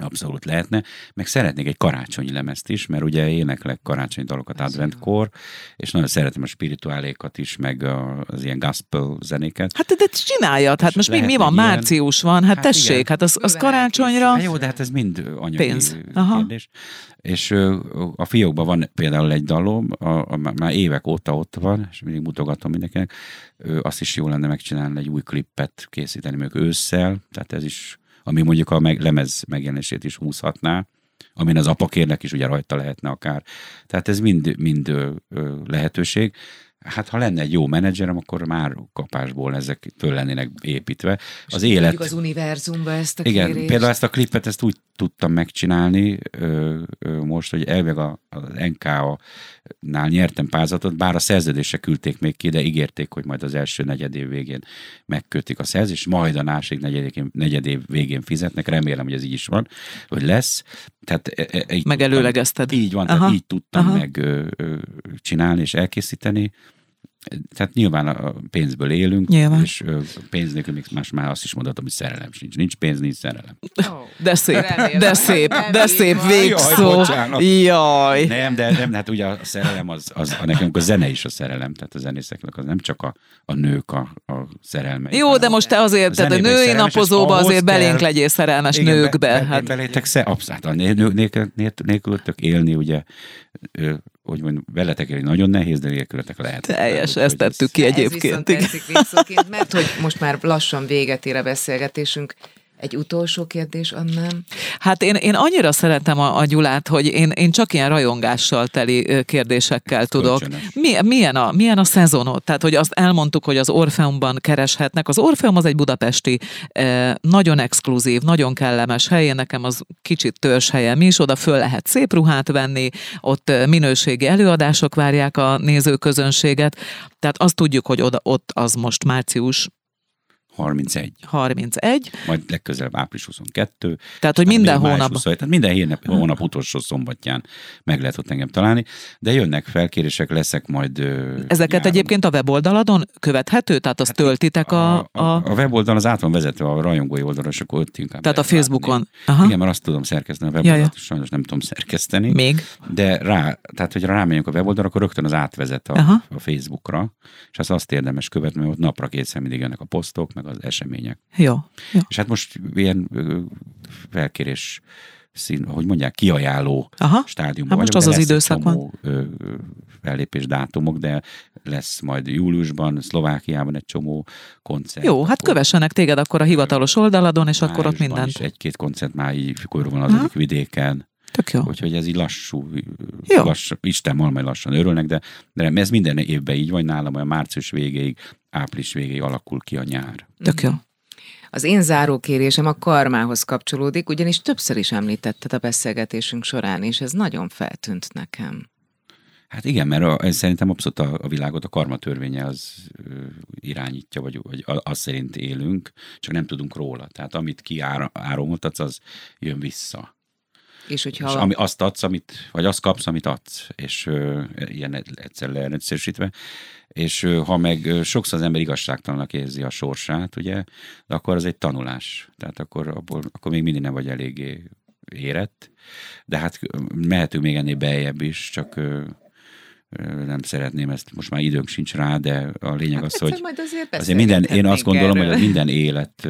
Abszolút lehetne. Meg szeretnék egy karácsonyi lemezt is, mert ugye éneklek karácsonyi dalokat adventkor, és nagyon szeretem a spirituálékat is, meg a, az ilyen gospel zenéket. Hát de csináljad, hát most mi, mi van, ilyen. március van, hát, Hát tessék, igen. hát az, az karácsonyra, Hát jó, de hát ez mind anyagi Pénz. Aha. kérdés. És a fiókban van például egy dalom, a, a, már évek óta ott van, és mindig mutogatom mindenkinek, azt is jó lenne megcsinálni, egy új klippet készíteni még ősszel, tehát ez is, ami mondjuk a meg, lemez megjelenését is húzhatná, amin az apakérnek is ugye rajta lehetne akár. Tehát ez mind, mind ö, ö, lehetőség. Hát ha lenne egy jó menedzserem, akkor már kapásból ezek föl lennének építve. Az élet... Az univerzumba ezt a Igen, kérést. például ezt a klipet ezt úgy tudtam megcsinálni most, hogy elveg a, az NK-nál nyertem pályázatot, bár a szerződésre küldték még ki, de ígérték, hogy majd az első negyed év végén megkötik a szerződést, majd a másik negyed, negyed év végén fizetnek, remélem, hogy ez így is van, hogy lesz. Tehát, e, e, így Megelőlegezted. Tudtam, így van, Aha, tehát így tudtam aha. meg csinálni és elkészíteni. Tehát nyilván a pénzből élünk, Nyilván. és pénz nélkül még más már azt is mondhatom, hogy szerelem sincs. Nincs pénz, nincs szerelem. Ó, de szép, remélem. de szép, de szép Jaj, végszó. bocsánat. Jaj. Nem, de nem, hát ugye a szerelem az, az a nekem a zene is a szerelem, tehát a zenészeknek az nem csak a, a nők a, a szerelme. Jó, de most te azért, A tehát a női napozóba azért kell- belénk legyél szerelmes Igen, nőkbe. Be, be, hát. belétek abszolút, a nő, nélkül, nélkülöttök élni, ugye, hogy mondjam, veletek nagyon nehéz, de nélkülöttek lehet. Teljes, ezt tettük ki De Ez egyébként. viszont tetszik mert hogy most már lassan véget ér a beszélgetésünk. Egy utolsó kérdés, Annám. Hát én, én annyira szeretem a, a Gyulát, hogy én, én csak ilyen rajongással teli kérdésekkel tudok. kölcsönös. Mi, milyen, a, milyen a szezonod? Tehát, hogy azt elmondtuk, hogy az Orfeumban kereshetnek. Az Orfeum az egy budapesti, nagyon exkluzív, nagyon kellemes hely. Én Nekem az kicsit törzshelyem is, oda föl lehet szép ruhát venni, ott minőségi előadások várják a nézőközönséget. Tehát azt tudjuk, hogy oda, ott az most március 31, 31, majd legközelebb április 22. tehát, hogy Hát minden hónap. 27, tehát minden hónap, hónap utolsó szombatján meg lehet ott engem találni, de jönnek felkérések, leszek majd... Ezeket nyáron. egyébként a weboldalon követhető? Tehát azt töltitek a, a, a, a weboldal az át van vezetve a rajongói oldalra, és akkor ott inkább Tehát a látni. Facebookon. Aha. Igen, mert azt tudom szerkeszteni a weboldalt, Ja, ja. sajnos nem tudom szerkeszteni. Még? De rá, tehát hogy rámegyünk a weboldalra, akkor rögtön az átvezet a, Aha. a Facebookra, és azt azt érdemes követni, mert ott napra kétszer mindig jönnek a posztok, meg az események. Jó. Jó. És hát most ilyen felkérés szín, hogy mondják, kiajáló Aha. stádiumban Hát most vagyok, az az időszak van. fellépés dátumok, de lesz majd júliusban, Szlovákiában egy csomó koncert. Jó, hát Akkor kövessenek téged akkor a hivatalos oldaladon, és akkor ott mindent. egy-két koncert már így körülvonalazik vidéken. Tök jó. Úgyhogy ez így lassú, Jó. lassú Isten majd lassan örülnek, de, de ez minden évben így van nálam, olyan március végéig, április végéig alakul ki a nyár. Tök jó. Az én zárókérésem a karmához kapcsolódik, ugyanis többször is említetted a beszélgetésünk során, és ez nagyon feltűnt nekem. Hát igen, mert a, ez szerintem abszolút a, a világot a karma törvénye az ö, irányítja, vagy, vagy az szerint élünk, csak nem tudunk róla. Tehát amit kiáramoltatsz, az jön vissza. És hogyha És ami azt adsz, amit, vagy azt kapsz, amit adsz, és ö, ilyen egyszer leegyszerűsítve. És ö, ha meg ö, sokszor az ember igazságtalannak érzi a sorsát, ugye, de akkor az egy tanulás. Tehát akkor, abból, akkor még mindig nem vagy eléggé érett. De hát mehetünk még ennél beljebb is, csak ö, nem szeretném ezt, most már időnk sincs rá, de a lényeg az, egyszer hogy majd azért azért minden, én azt gondolom, hogy erről. a minden élet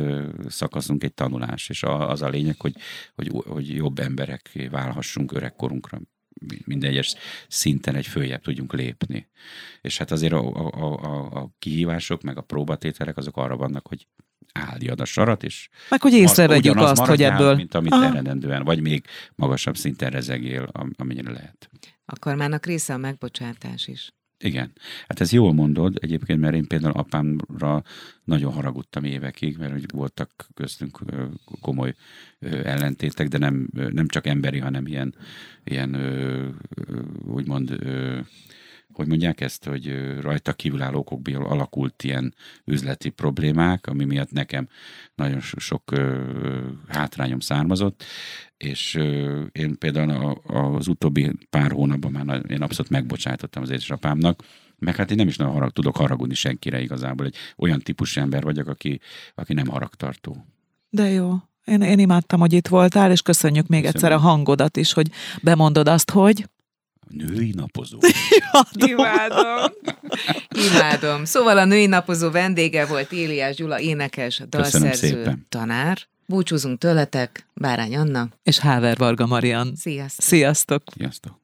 szakaszunk egy tanulás, és az a lényeg, hogy, hogy, hogy jobb emberek válhassunk öregkorunkra minden egyes szinten egy följebb tudjunk lépni. És hát azért a, a, a, a kihívások, meg a próbatételek azok arra vannak, hogy álljad a sarat, és Meg hogy észrevegyük azt, hogy ebből... mint amit Aha. eredendően, vagy még magasabb szinten rezegél, am- amennyire lehet. A karmának része a megbocsátás is. Igen. Hát ez jól mondod egyébként, mert én például apámra nagyon haragudtam évekig, mert hogy voltak köztünk komoly ellentétek, de nem, nem csak emberi, hanem ilyen, ilyen úgymond, hogy mondják ezt, hogy rajta kívülálló okokból alakult ilyen üzleti problémák, ami miatt nekem nagyon so- sok hátrányom származott, és én például az utóbbi pár hónapban már én abszolút megbocsátottam az édesapámnak, meg hát én nem is nagyon harag, tudok haragudni senkire igazából. Egy olyan típusú ember vagyok, aki, aki nem haragtartó. De jó. Én, én imádtam, hogy itt voltál, és köszönjük még Köszönöm. egyszer a hangodat is, hogy bemondod azt, hogy... Női napozó. Imádom. Imádom. Szóval a női napozó vendége volt Éliás Gyula, énekes, dalszerző, tanár. Búcsúzunk tőletek, Bárány Anna. És Háver Varga Marian. Sziasztok! Sziasztok! Sziasztok.